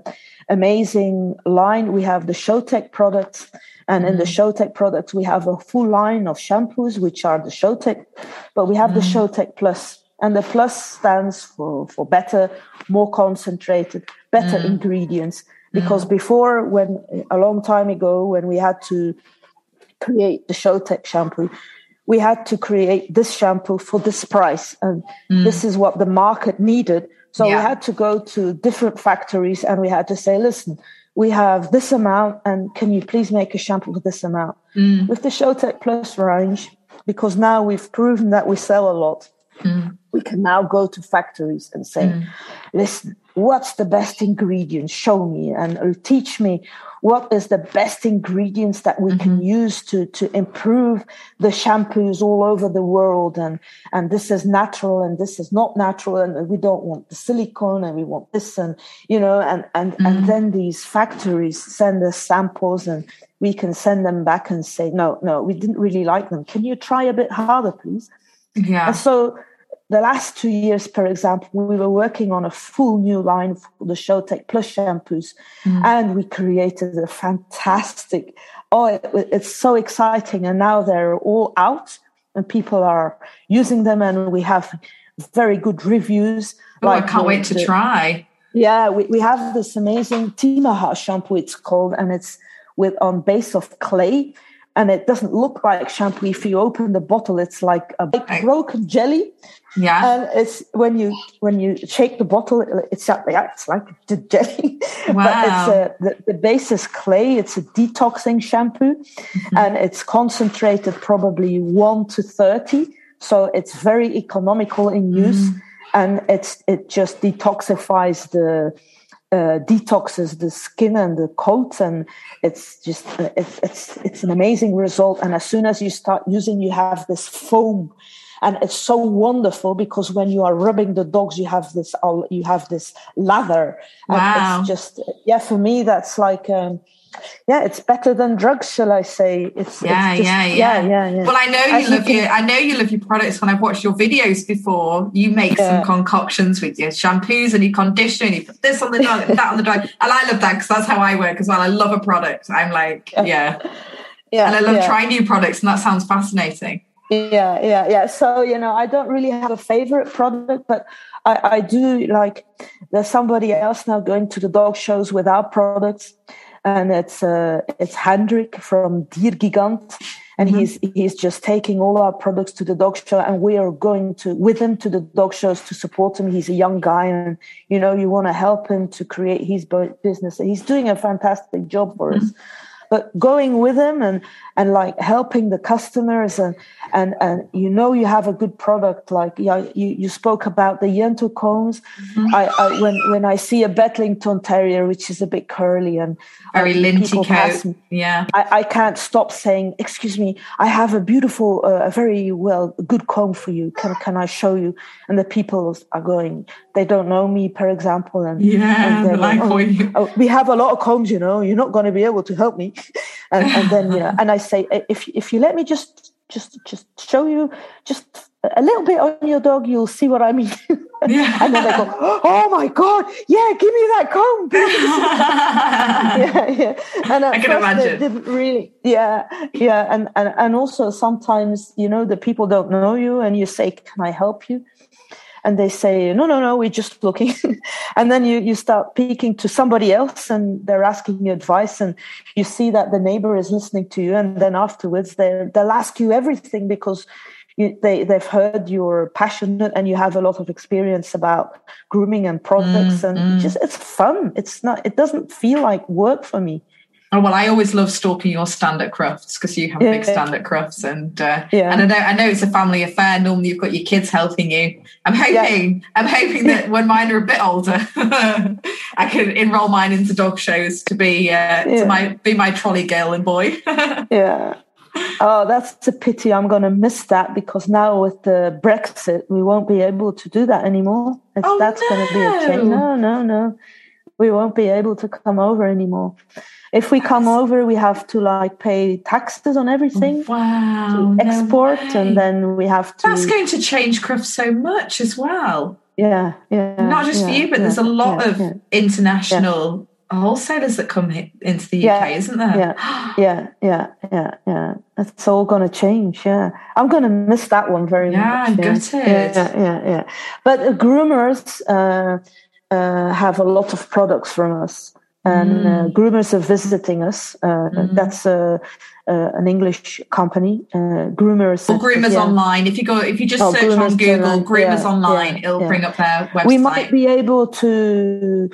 amazing line. We have the Showtek products. And mm-hmm. in the mm-hmm. Showtek products, we have a full line of shampoos, which are the Showtek, but we have mm-hmm. the Showtek Plus. And the plus stands for, for better, more concentrated, better mm. ingredients. Because mm. before, when a long time ago, when we had to create the Showtek shampoo, we had to create this shampoo for this price. And mm. this is what the market needed. So yeah. we had to go to different factories and we had to say, listen, we have this amount and can you please make a shampoo for this amount? Mm. With the Showtek Plus range, because now we've proven that we sell a lot, mm. We can now go to factories and say, mm. listen, what's the best ingredient? Show me and teach me what is the best ingredients that we mm-hmm. can use to, to improve the shampoos all over the world. And, and this is natural and this is not natural. And we don't want the silicone and we want this and, you know, and, and, mm-hmm. and then these factories send us samples and we can send them back and say, no, no, we didn't really like them. Can you try a bit harder, please? Yeah. And so the last two years, for example, we were working on a full new line for the Showtek Plus shampoos, mm. and we created a fantastic. Oh, it, it's so exciting! And now they're all out, and people are using them, and we have very good reviews. Oh, like I can't wait to try. Yeah, we, we have this amazing Timaha shampoo. It's called, and it's with on base of clay and it doesn't look like shampoo. If you open the bottle, it's like a big broken jelly. Yeah, and it's when you when you shake the bottle, it's yeah, it's like the jelly. Wow. but it's a, the, the base is clay. It's a detoxing shampoo, mm-hmm. and it's concentrated probably one to thirty. So it's very economical in use, mm. and it's it just detoxifies the uh, detoxes the skin and the coat and it's just uh, it's, it's it's an amazing result and as soon as you start using you have this foam and it's so wonderful because when you are rubbing the dogs you have this you have this lather wow. and it's just yeah for me that's like um, yeah, it's better than drugs, shall I say? It's yeah, it's just, yeah, yeah, yeah, yeah, Well, I know you love your I know you love your products. When I've watched your videos before, you make yeah. some concoctions with your shampoos and your conditioner. And you put this on the dog, that on the dog, and I love that because that's how I work as well. I love a product. I'm like, yeah, yeah, and I love trying new products, and that sounds fascinating. Yeah, yeah, yeah. So you know, I don't really have a favorite product, but I, I do like. There's somebody else now going to the dog shows with our products and it's uh, it's Hendrik from Diergigant, and mm-hmm. he's he's just taking all our products to the dog show, and we are going to with him to the dog shows to support him. He's a young guy, and you know you want to help him to create his business. He's doing a fantastic job for mm-hmm. us but going with him and and like helping the customers and and and you know you have a good product like yeah you, you spoke about the yento combs mm-hmm. I, I, when when i see a bedlington terrier which is a bit curly and very linty coat. me, yeah. I, I can't stop saying excuse me i have a beautiful uh, a very well good comb for you. Can can i show you? And the people are going they don't know me for example and yeah and like, oh, oh, we have a lot of combs you know you're not going to be able to help me and, and then you know, and I say, if if you let me just just just show you just a little bit on your dog, you'll see what I mean. Yeah. and then they go, "Oh my god, yeah, give me that comb." yeah, yeah. And I can imagine. didn't really, yeah, yeah, and and and also sometimes you know the people don't know you, and you say, "Can I help you?" And they say, no, no, no, we're just looking. and then you, you start speaking to somebody else and they're asking you advice and you see that the neighbor is listening to you. And then afterwards they they'll ask you everything because you, they, they've heard you're passionate and you have a lot of experience about grooming and products. Mm, and mm. just, it's fun. It's not, it doesn't feel like work for me. Oh well, I always love stalking your stand at crufts because you have yeah. big stand at crufts, and uh, yeah. and I know I know it's a family affair. Normally, you've got your kids helping you. I'm hoping yeah. I'm hoping that when mine are a bit older, I can enroll mine into dog shows to be uh, to my be my trolley girl and boy. yeah. Oh, that's a pity. I'm going to miss that because now with the Brexit, we won't be able to do that anymore. oh, that's no. going to be a change. No, no, no we won't be able to come over anymore. If we come over, we have to like pay taxes on everything. Wow. export, no and then we have to. That's going to change Crufts so much as well. Yeah, yeah. Not just yeah, for you, but yeah, there's a lot yeah, of international wholesalers that come into the UK, isn't there? yeah, yeah, yeah, yeah, yeah. It's all going to change. Yeah, I'm going to miss that one very much. Yeah, much. I'm yeah. Yeah, yeah, yeah. But uh, groomers uh, uh, have a lot of products from us, and uh, groomers are visiting us. Uh, That's uh, uh, an English company. Uh, groomers. Or Groomers yeah. Online. If you go, if you just Oh, search on Google Online, Groomers yeah, Online, yeah, it'll bring up their website. we might be able to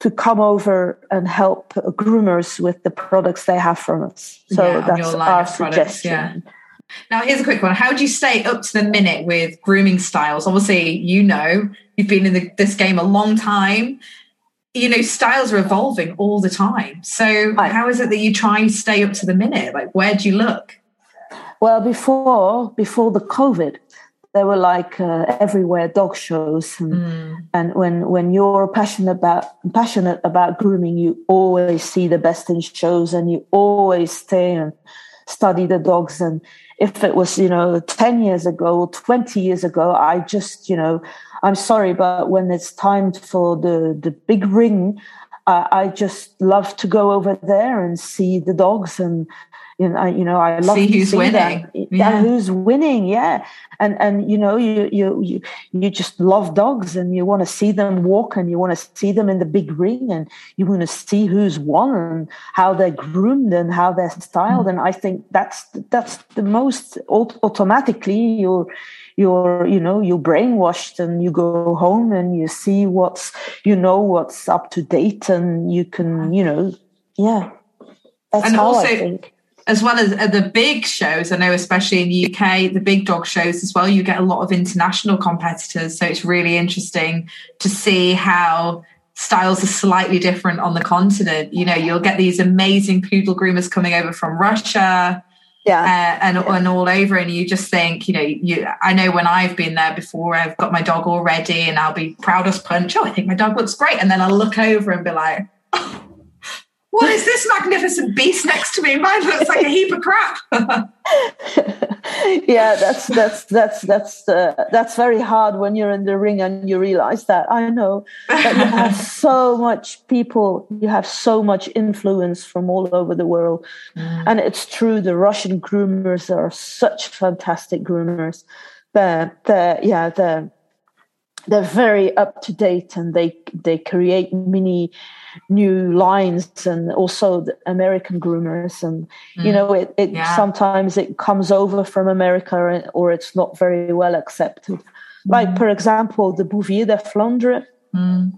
to come over and help groomers with the products they have from us. So that's our of products, suggestion. Now, here's a quick one. How do you stay up to the minute with grooming styles? Obviously, you know, you've been in the, this game a long time. You know, styles are evolving all the time. So, Right. how is it that you try and stay up to the minute? Like, where do you look? Well, before before the COVID, there were like uh, everywhere dog shows, and, Mm. and when when you're passionate about passionate about grooming, you always see the best in shows, and you always stay and study the dogs. And if it was you know ten years ago or twenty years ago, I just you know I'm sorry, but when it's time for the the big ring, I, I just love to go over there and see the dogs and. You know, I, you know, I love See to who's see winning. Them. Yeah. Yeah, who's winning? Yeah, and and you know, you you you you just love dogs, and you want to see them walk, and you want to see them in the big ring, and you want to see who's won and how they're groomed and how they're styled. Mm. And I think that's that's the most automatically you're you're you know you're brainwashed and you go home and you see what's you know what's up to date and you can you know yeah that's And how also- I think. as well as uh, the big shows, I know, especially in the UK, the big dog shows as well, you get a lot of international competitors. So it's really interesting to see how styles are slightly different on the continent. You know, you'll get these amazing poodle groomers coming over from Russia. Yeah. Uh, and, and all over, and you just think, you know, you. I know when I've been there before, I've got my dog already and I'll be proud as punch. Oh, I think my dog looks great, and then I'll look over and be like, "Oh, what is this magnificent beast next to me? Mine looks like a heap of crap. yeah, that's that's that's that's uh, that's very hard when you're in the ring and you realize that. I know, that you have so much people, you have so much influence from all over the world, and it's true. The Russian groomers are such fantastic groomers. They're, they're yeah, they're they're very up to date and they they create many new lines and also the American groomers and you know it, it Yeah. sometimes it comes over from America or it's not very well accepted. Like for example, the Bouvier de Flandre, Mm.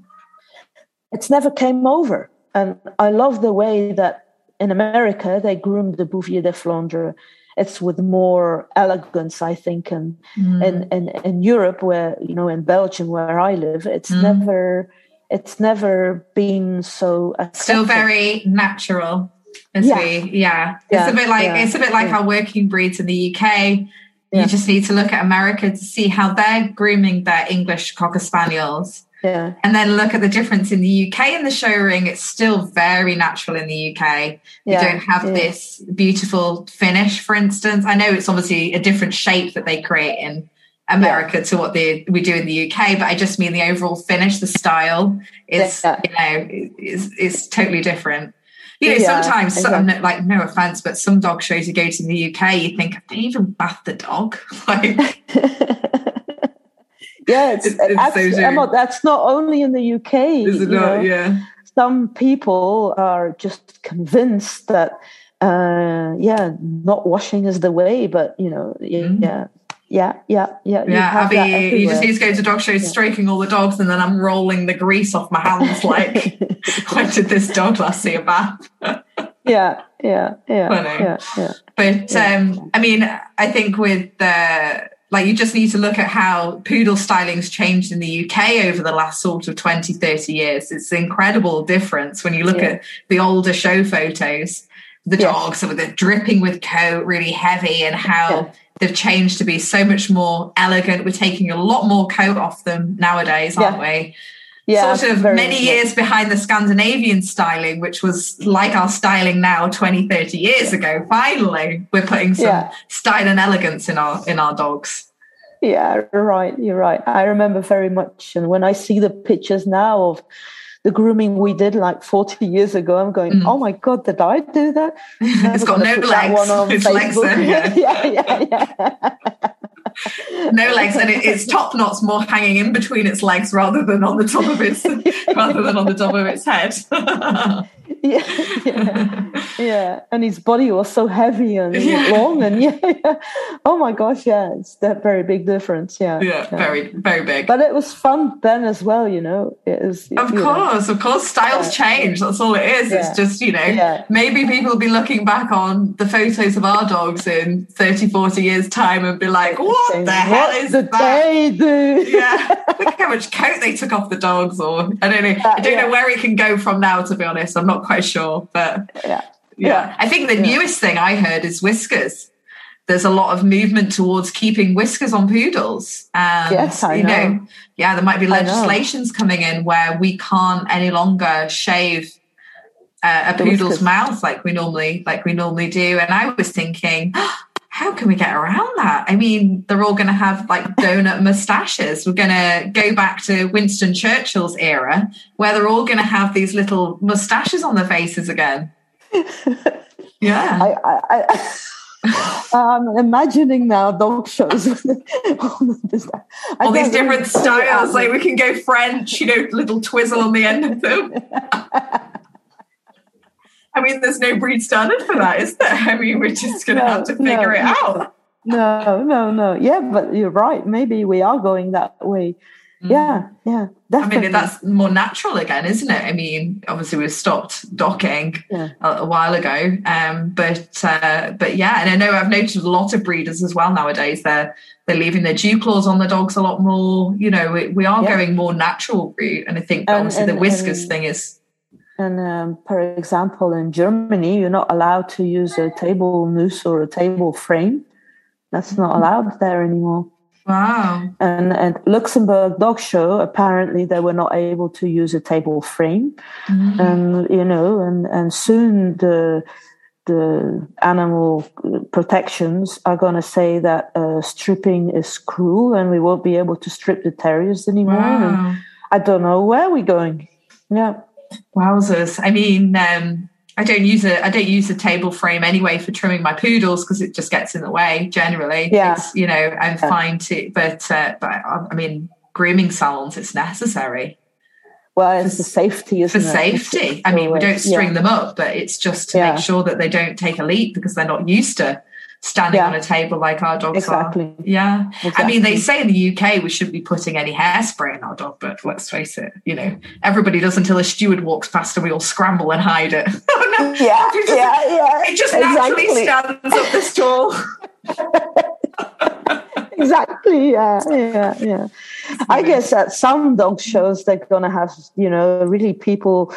it's never came over, and I love the way that in America they groom the Bouvier de Flandre. It's with more elegance, I think, and Mm. in, in in Europe, where you know, in Belgium, where I live, it's Mm. never it's never been so Still very natural. As Yeah. we, yeah. It's Yeah, a bit like yeah, it's a bit like our working breeds in the UK. You just need to look at America to see how they're grooming their English cocker spaniels, yeah, and then look at the difference in the UK in the show ring. It's still very natural in the UK. You Yeah, don't have yeah. this beautiful finish, for instance. I know it's obviously a different shape that they create in America to what they, we do in the UK, but I just mean the overall finish, the style is, Yeah. you know, is, is totally different. You know, Yeah, sometimes, some, like, no offense, but some dog shows you go to in the UK, you think, they even bath the dog. Like, yeah. It's, It's- it's actually- true. Emma, that's not only in the UK. is it not? know. Yeah. Some people are just convinced that, uh, yeah, not washing is the way. But you know, yeah, Mm. yeah, yeah, yeah, yeah. Yeah, Abby, you just need to go to dog shows, stroking all the dogs, and then I'm rolling the grease off my hands like, when did this dog last see a bath? yeah, yeah, yeah, Funny. yeah, yeah. But um, I mean, I think with the like, you just need to look at how poodle styling's changed in the UK over the last sort of 20, 30 years. It's an incredible difference when you look Yeah. at the older show photos. The Yes. dogs, of the dripping with coat, really heavy, and how Yeah. They've changed to be so much more elegant. We're taking a lot more coat off them nowadays, aren't Yeah. we? Yeah, sort of many years behind the Scandinavian styling, which was like our styling now 20, 30 years ago. Finally, we're putting some Yeah. style and elegance in our in our dogs. Yeah, you're right. You're right. I remember very much. And when I see the pictures now of the grooming we did like 40 years ago, I'm going, Mm. oh my God, did I do that? it's Never got no legs. one on Its legs yeah. yeah, yeah, yeah. no legs, and it, its top knot's more hanging in between its legs rather than on the top of its rather than on the top of its head. yeah, yeah, yeah. And his body was so heavy and Yeah. long, and yeah, yeah. Oh my gosh, yeah, it's that very big difference. Yeah, yeah, very very big. But it was fun then as well, you know. It was, Of you know. course, of course, styles change. That's all it is. It's just, you know, maybe people will be looking back on the photos of our dogs in 30, 40 years' time and be like, what Saying, the hell what is did that? they do? yeah, look how much coat they took off the dogs, or I don't know. I don't know where it can go from now. To be honest, I'm not quite sure, but yeah. yeah, Yeah. I think the Yeah. newest thing I heard is whiskers. There's a lot of movement towards keeping whiskers on poodles. And, Yes, I you know. yeah, there might be legislations coming in where we can't any longer shave uh, a The poodle's whiskers. mouth like we normally like we normally do. And I was thinking, how can we get around that? I mean, they're all going to have like donut mustaches. We're going to go back to Winston Churchill's era where they're all going to have these little mustaches on their faces again. Yeah. I, I, I I'm imagining now dog shows. All these different styles. Like we can go French, you know, little twizzle on the end of them. I mean, there's no breed standard for that, is there? I mean, we're just going to No, have to figure no. it out. No, no, no. Yeah, but you're right. Maybe we are going that way. Yeah, yeah, Mm. I mean, that's more natural again, isn't it? I mean, obviously we've stopped docking Yeah. a, a while ago, um, but uh, but yeah, and I know I've noticed a lot of breeders as well nowadays. They're they're leaving their dew claws on the dogs a lot more. You know, we, we are Yeah. going more natural route, and I think And- obviously the whiskers and- thing is And um, for example, in Germany, you're not allowed to use a table noose or a table frame. That's not allowed there anymore. wow. And at Luxembourg Dog Show, apparently they were not able to use a table frame. Mm. And you know, and and soon the the animal protections are going to say that uh, stripping is cruel, and we won't be able to strip the terriers anymore. And Wow. I don't know where we're going. Yeah. Wowzers. I mean, um, I don't use a I don't use a table frame anyway for trimming my poodles because it just gets in the way generally. Yeah. It's, you know, I'm Yeah. fine to but uh, but I mean grooming salons it's necessary Well, it's the safety, for it? safety. I mean, we don't Yeah. string them up, but it's just to Yeah. make sure that they don't take a leap because they're not used to standing Yeah. on a table like our dogs Exactly. are. Yeah. I mean, they say in the UK we shouldn't be putting any hairspray in our dog, but let's face it, you know, everybody does until a steward walks past and we all scramble and hide it. oh no. Yeah, It just- yeah, yeah. It just naturally exactly. stands up the stool. exactly. Yeah, yeah, yeah. I guess at some dog shows they're gonna have, you know, really people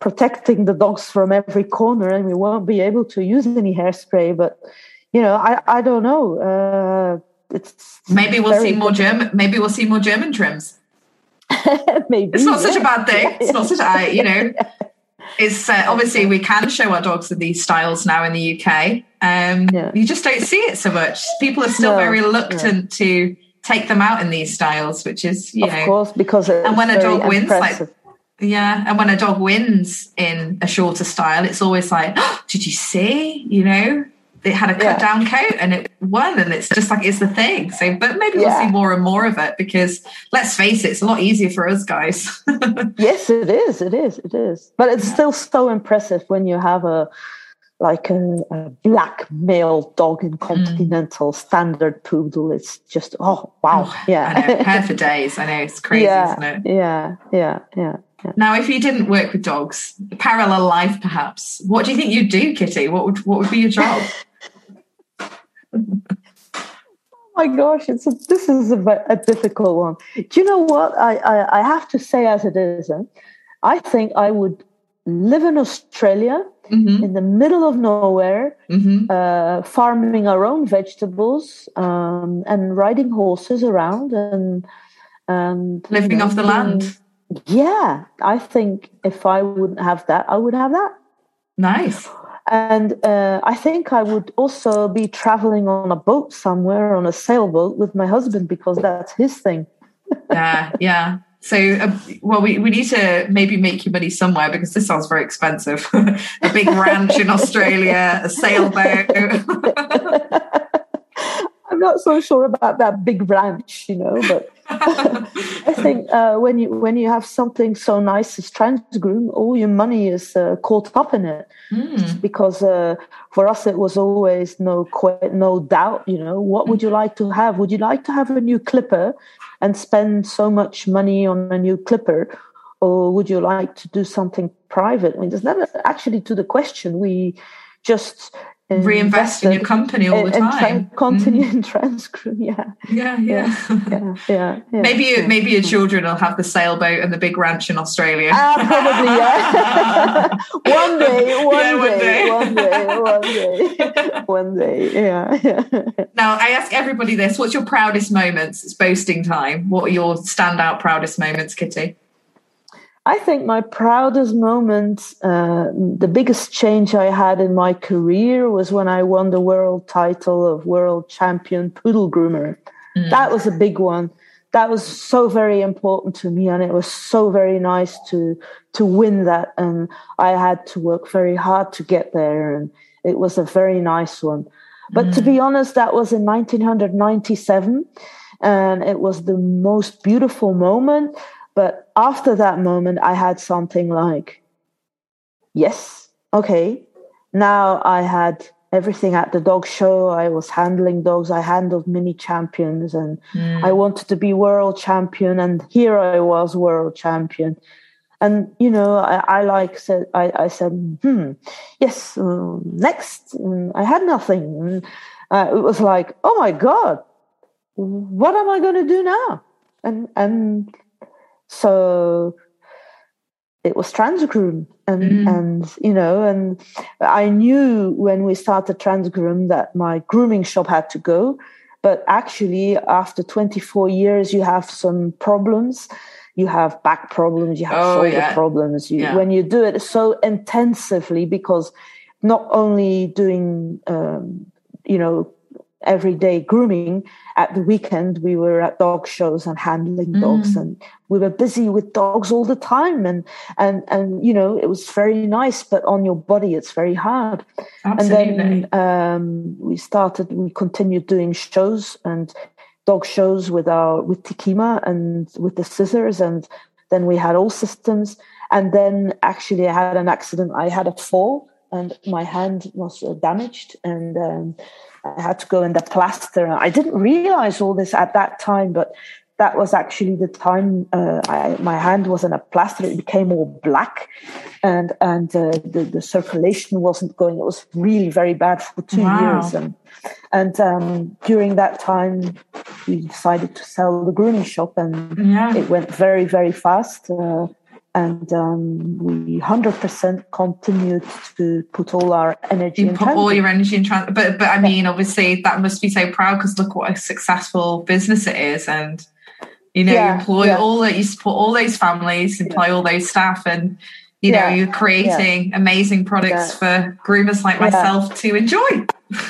protecting the dogs from every corner, and we won't be able to use any hairspray. But you know, I I don't know. Uh, it's Maybe we'll see more German. Maybe we'll see more German trims. maybe It's not such a bad thing. It's not such a you know. It's uh, obviously we can show our dogs in these styles now in the UK. Um, Yeah. You just don't see it so much. People are still No, very reluctant to take them out in these styles, which is you Of know. course, because it's And when a dog wins, like- Yeah, and when a dog wins in a shorter style, it's always like, oh, "Did you see? You know, it had a cut Yeah. down coat and it won, and it's just like it's the thing." So, but maybe we'll see more and more of it because let's face it, it's a lot easier for us guys. Yes, it is. It is. It is. But it's still so impressive when you have a like a, a black male dog in mm. continental standard poodle. It's just oh wow, oh, I yeah, know, for days. I know it's crazy, yeah, isn't it? yeah, yeah, yeah, yeah. Now, if you didn't work with dogs, parallel life, perhaps, what do you think you'd do, Kitty? What would what would be your job? Oh my gosh, it's a, this is a, a difficult one. Do you know what? I, I, I have to say, as it is, I think I would live in Australia hmm in the middle of nowhere, hmm uh, farming our own vegetables um, and riding horses around and and you Living know, off the land. yeah, I think if I wouldn't have that, I would have that. Nice. And uh, I think I would also be traveling on a boat somewhere, on a sailboat with my husband, because that's his thing. yeah, yeah. So, uh, well, we, we need to maybe make you money somewhere because this sounds very expensive. a big ranch in Australia, a sailboat. I'm not so sure about that big ranch, you know, but I think uh, when you when you have something so nice as Transgroom, all your money is uh, caught up in it. Mm. Because uh, for us, it was always no no doubt. You know, what would you like to have? Would you like to have a new clipper and spend so much money on a new clipper, or would you like to do something private? I mean, there's never actually to the question. We just reinvest in your company all the time. Continue mm. in transcript. Yeah. Yeah, yeah. Yeah, yeah, yeah, maybe yeah. maybe your children will have the sailboat and the big ranch in Australia. Ah, probably, yeah. one day, one, yeah, day, one day, one day, one day, yeah, yeah. Now I ask everybody this: What's your proudest moments? It's boasting time. What are your standout proudest moments, Kitty? I think my proudest moment, uh, the biggest change I had in my career was when I won the world title of world champion poodle groomer. Mm. That was a big one. That was so very important to me, and it was so very nice to to win that. And I had to work very hard to get there, and it was a very nice one. But mm. to be honest, that was in 1997, and it was the most beautiful moment but after that moment, I had something like, yes, okay. Now I had everything at the dog show. I was handling dogs. I handled mini champions and mm. I wanted to be world champion. And here I was world champion. And, you know, I, I like said, I, I said, hmm, yes, um, next. And I had nothing. Uh, it was like, oh my God, what am I going to do now? And, and so it was Transgroom. And, mm. and, you know, and I knew when we started Transgroom that my grooming shop had to go. But actually, after 24 years, you have some problems. You have back problems, you have oh, shoulder yeah. problems. You, yeah. When you do it so intensively, because not only doing, um, you know, everyday grooming at the weekend we were at dog shows and handling mm. dogs and we were busy with dogs all the time and and and you know it was very nice but on your body it's very hard Absolutely. and then um, we started we continued doing shows and dog shows with our with tikima and with the scissors and then we had all systems and then actually i had an accident i had a fall and my hand was uh, damaged and um, I had to go in the plaster. I didn't realize all this at that time, but that was actually the time uh, I, my hand was in a plaster. It became all black, and and uh, the the circulation wasn't going. It was really very bad for two wow. years, and and um, during that time, we decided to sell the grooming shop, and yeah. it went very very fast. Uh, and um, we 100% continued to put all our energy you in put transit. all your energy in transit but but i mean obviously that must be so proud because look what a successful business it is and you know yeah, you employ yeah. all that you support all those families employ yeah. all those staff and you know you're creating amazing products for groomers like myself to enjoy.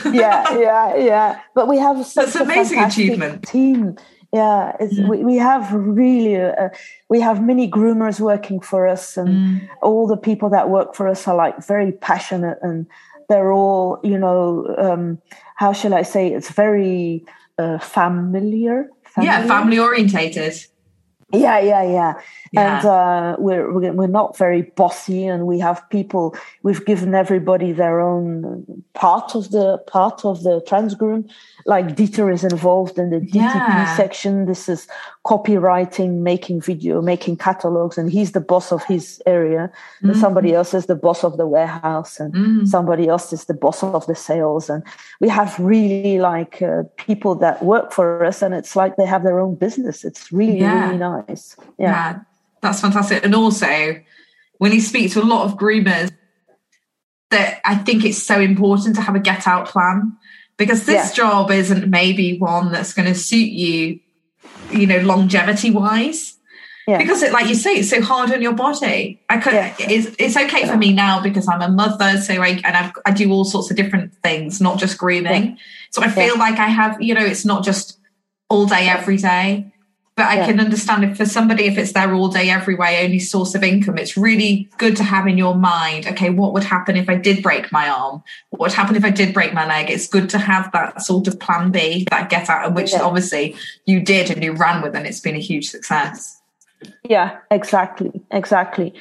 Yeah yeah yeah. But we have such that's an amazing achievement. team yeah mm. we, we have really uh, we have many groomers working for us and mm. all the people that work for us are like very passionate and they're all you know um, how shall i say it's very uh, familiar, familiar yeah family orientated yeah, yeah, yeah, yeah. And uh, we're we're not very bossy, and we have people. We've given everybody their own part of the part of the trans transgroom. Like Dieter is involved in the DTP yeah. section. This is copywriting, making video, making catalogs, and he's the boss of his area. Mm-hmm. And somebody else is the boss of the warehouse, and mm-hmm. somebody else is the boss of the sales. And we have really like uh, people that work for us, and it's like they have their own business. It's really yeah. really nice nice. Yeah. yeah, that's fantastic. And also, when you speak to a lot of groomers, that I think it's so important to have a get out plan because this yeah. job isn't maybe one that's going to suit you, you know, longevity wise. yeah. because it, like you say, it's so hard on your body. I could. Yeah. It's it's okay for me now because I'm a mother, so I and I've, I do all sorts of different things, not just grooming. So I feel like I have, you know, it's not just all day every day. But I Yeah. can understand if for somebody, if it's their all day, every way, only source of income, it's really good to have in your mind, okay, what would happen if I did break my arm? What would happen if I did break my leg? It's good to have that sort of plan B, that get out, which Yeah. obviously you did and you ran with, and it's been a huge success. Yeah, exactly, exactly.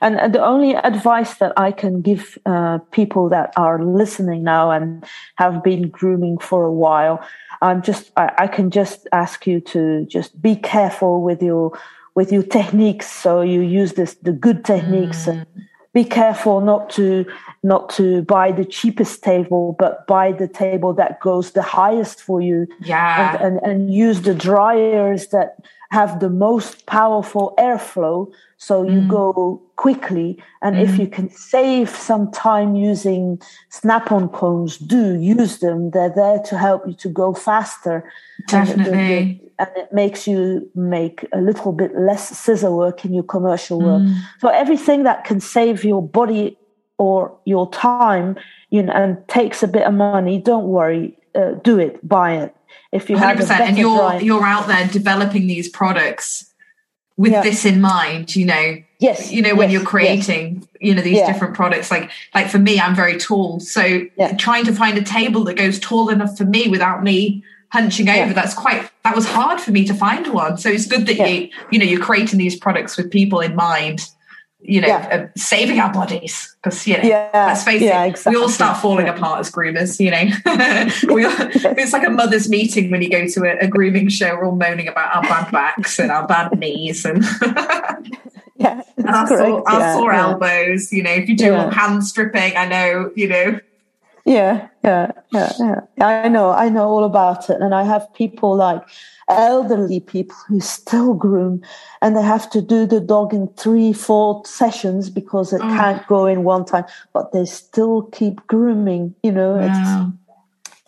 And, and the only advice that I can give uh, people that are listening now and have been grooming for a while, I'm just I, I can just ask you to just be careful with your with your techniques. So you use this the good techniques and be careful not to not to buy the cheapest table, but buy the table that goes the highest for you Yeah. and, and, and use the dryers that have the most powerful airflow so you Mm. go quickly and if you can save some time using snap-on combs do use them they're there to help you to go faster And Definitely. and it makes you make a little bit less scissor work in your commercial work Mm. so everything that can save your body or your time you know and takes a bit of money don't worry uh, do it buy it if you hundred a percent. better And you're you're out there developing these products with Yeah. this in mind. You know, yes you know when yes, you're yes. creating, you know these Yeah. different products. Like like for me, I'm very tall, so Yeah. trying to find a table that goes tall enough for me without me hunching over that's quite that was hard for me to find one so it's good that you you know you're creating these products with people in mind you know Yeah. uh, saving our bodies because you know Yeah, let's face yeah, it exactly. we all start falling apart as groomers you know we all, it's like a mother's meeting when you go to a, a grooming show we're all moaning about our bad backs and our bad knees and yeah and our, sore, our sore elbows you know if you do Yeah. hand stripping i know you know Yeah, yeah, yeah, yeah. I know, I know all about it. And I have people like elderly people who still groom and they have to do the dog in three, four sessions because it Oh. Mm. can't go in one time, but they still keep grooming, you know. Wow.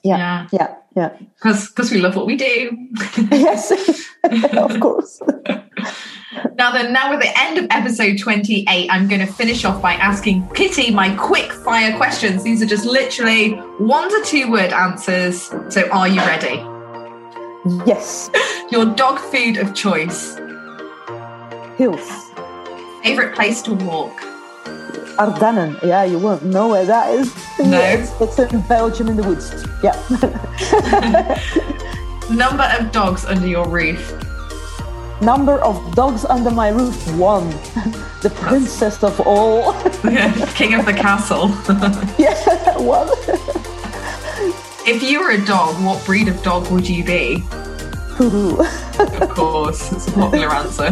yeah, yeah yeah, yeah. because because we love what we do yes, of course. Now then, now we're at the end of episode 28, I'm going to finish off by asking Kitty my quick fire questions. These are just literally one to two word answers. So are you ready? Yes, Your dog food of choice. hills. Favorite place to walk. Ardennen. Yeah, you won't know where that is. No. Yes, it's in Belgium in the woods. Yeah. Number of dogs under your roof. Number of dogs under my roof, one. the princess of all. King of the castle. yeah, one. If you were a dog, what breed of dog would you be? Poodle. Of course, it's a popular answer.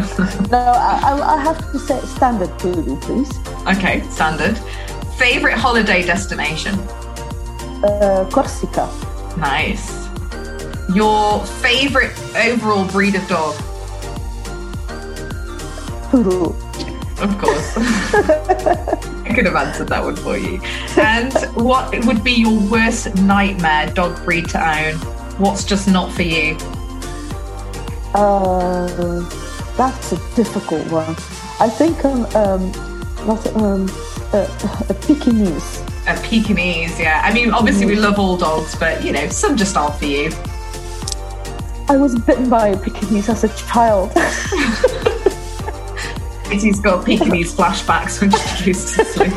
no, I, I, I have to say standard poodle, please. okay, standard. Favorite holiday destination. Uh, Corsica. Nice. Your favorite overall breed of dog? Poodle. Of course. I could have answered that one for you. And what would be your worst nightmare dog breed to own? What's just not for you? Uh, that's a difficult one. I think um, um not um, a, a Pekingese. A Pekingese, yeah. I mean, obviously we love all dogs, but you know, some just aren't for you. I was bitten by a Pekingese as a child. Kitty's got Pekingese flashbacks when she goes to sleep.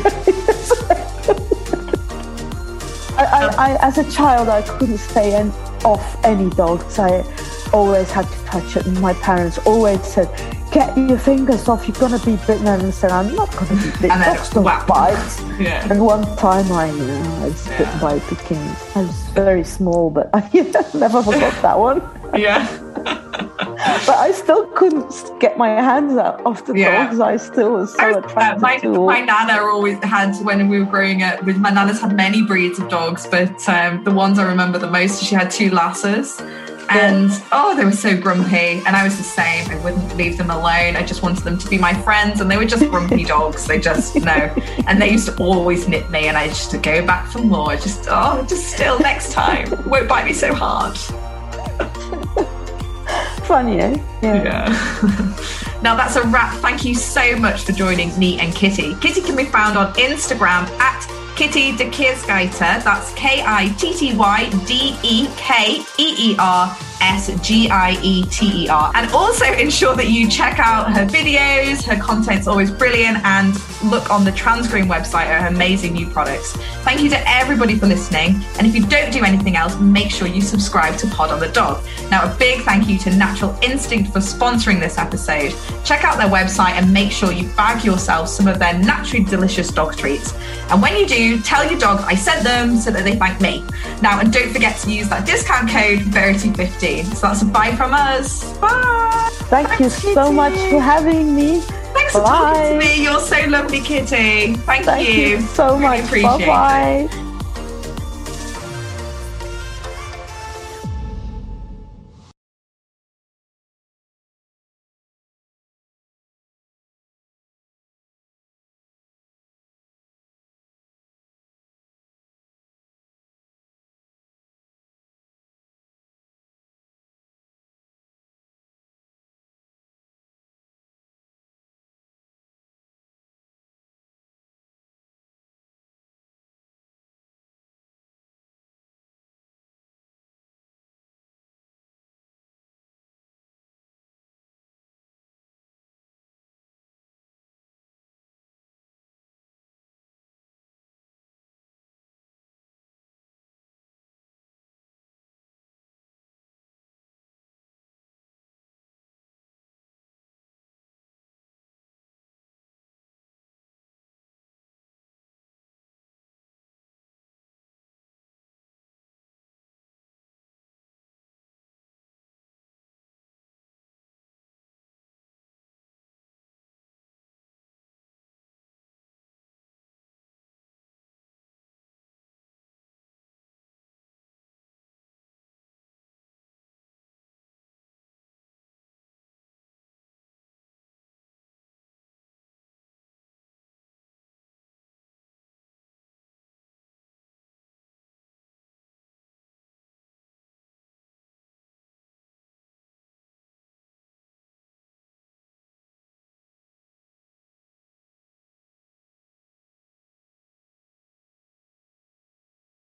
I, I, I, as a child, I couldn't stay an, off any dogs. I always had to touch it. And my parents always said, "Get your fingers off. You're gonna be bitten." And I said, "I'm not gonna be bitten. And Dogs don't bite." Yeah. And one time, I, uh, I was Yeah. bitten by a Pekingese. I was very small, but I never forgot that one. Yeah. But I still couldn't get my hands out off the Yeah. dogs. I still was so I was- uh, attracted my, to. my nana always had when we were growing up. With my nana's had many breeds of dogs, but um, the ones I remember the most, she had two Lhasas, and oh, they were so grumpy. And I was the same. I wouldn't leave them alone. I just wanted them to be my friends, and they were just grumpy dogs. They just no, and they used to always nip me, and I just to go back for more. Just oh, just still next time. Won't bite me so hard. Funny, eh? Yeah. Now that's a wrap. Thank you so much for joining me and Kitty. Kitty can be found on Instagram at Kitty de Keersgieter. That's K I T T Y D E K E E R S G I E T E R. And also ensure that you check out her videos. Her content's always brilliant. And look on the Transgroom website at her amazing new products. Thank you to everybody for listening. And if you don't do anything else, make sure you subscribe to Pod on the Dog. Now, a big thank you to Natural Instinct for sponsoring this episode. Check out their website and make sure you bag yourself some of their naturally delicious dog treats. And when you do, tell your dog I sent them so that they thank me. Now, and don't forget to use that discount code Verity50 so that's a bye from us. Bye. Thank Thanks, you so much for having me. Thanks bye. for talking to me. You're so lovely, Kitty. Thank, Thank you. you so really much. Bye bye.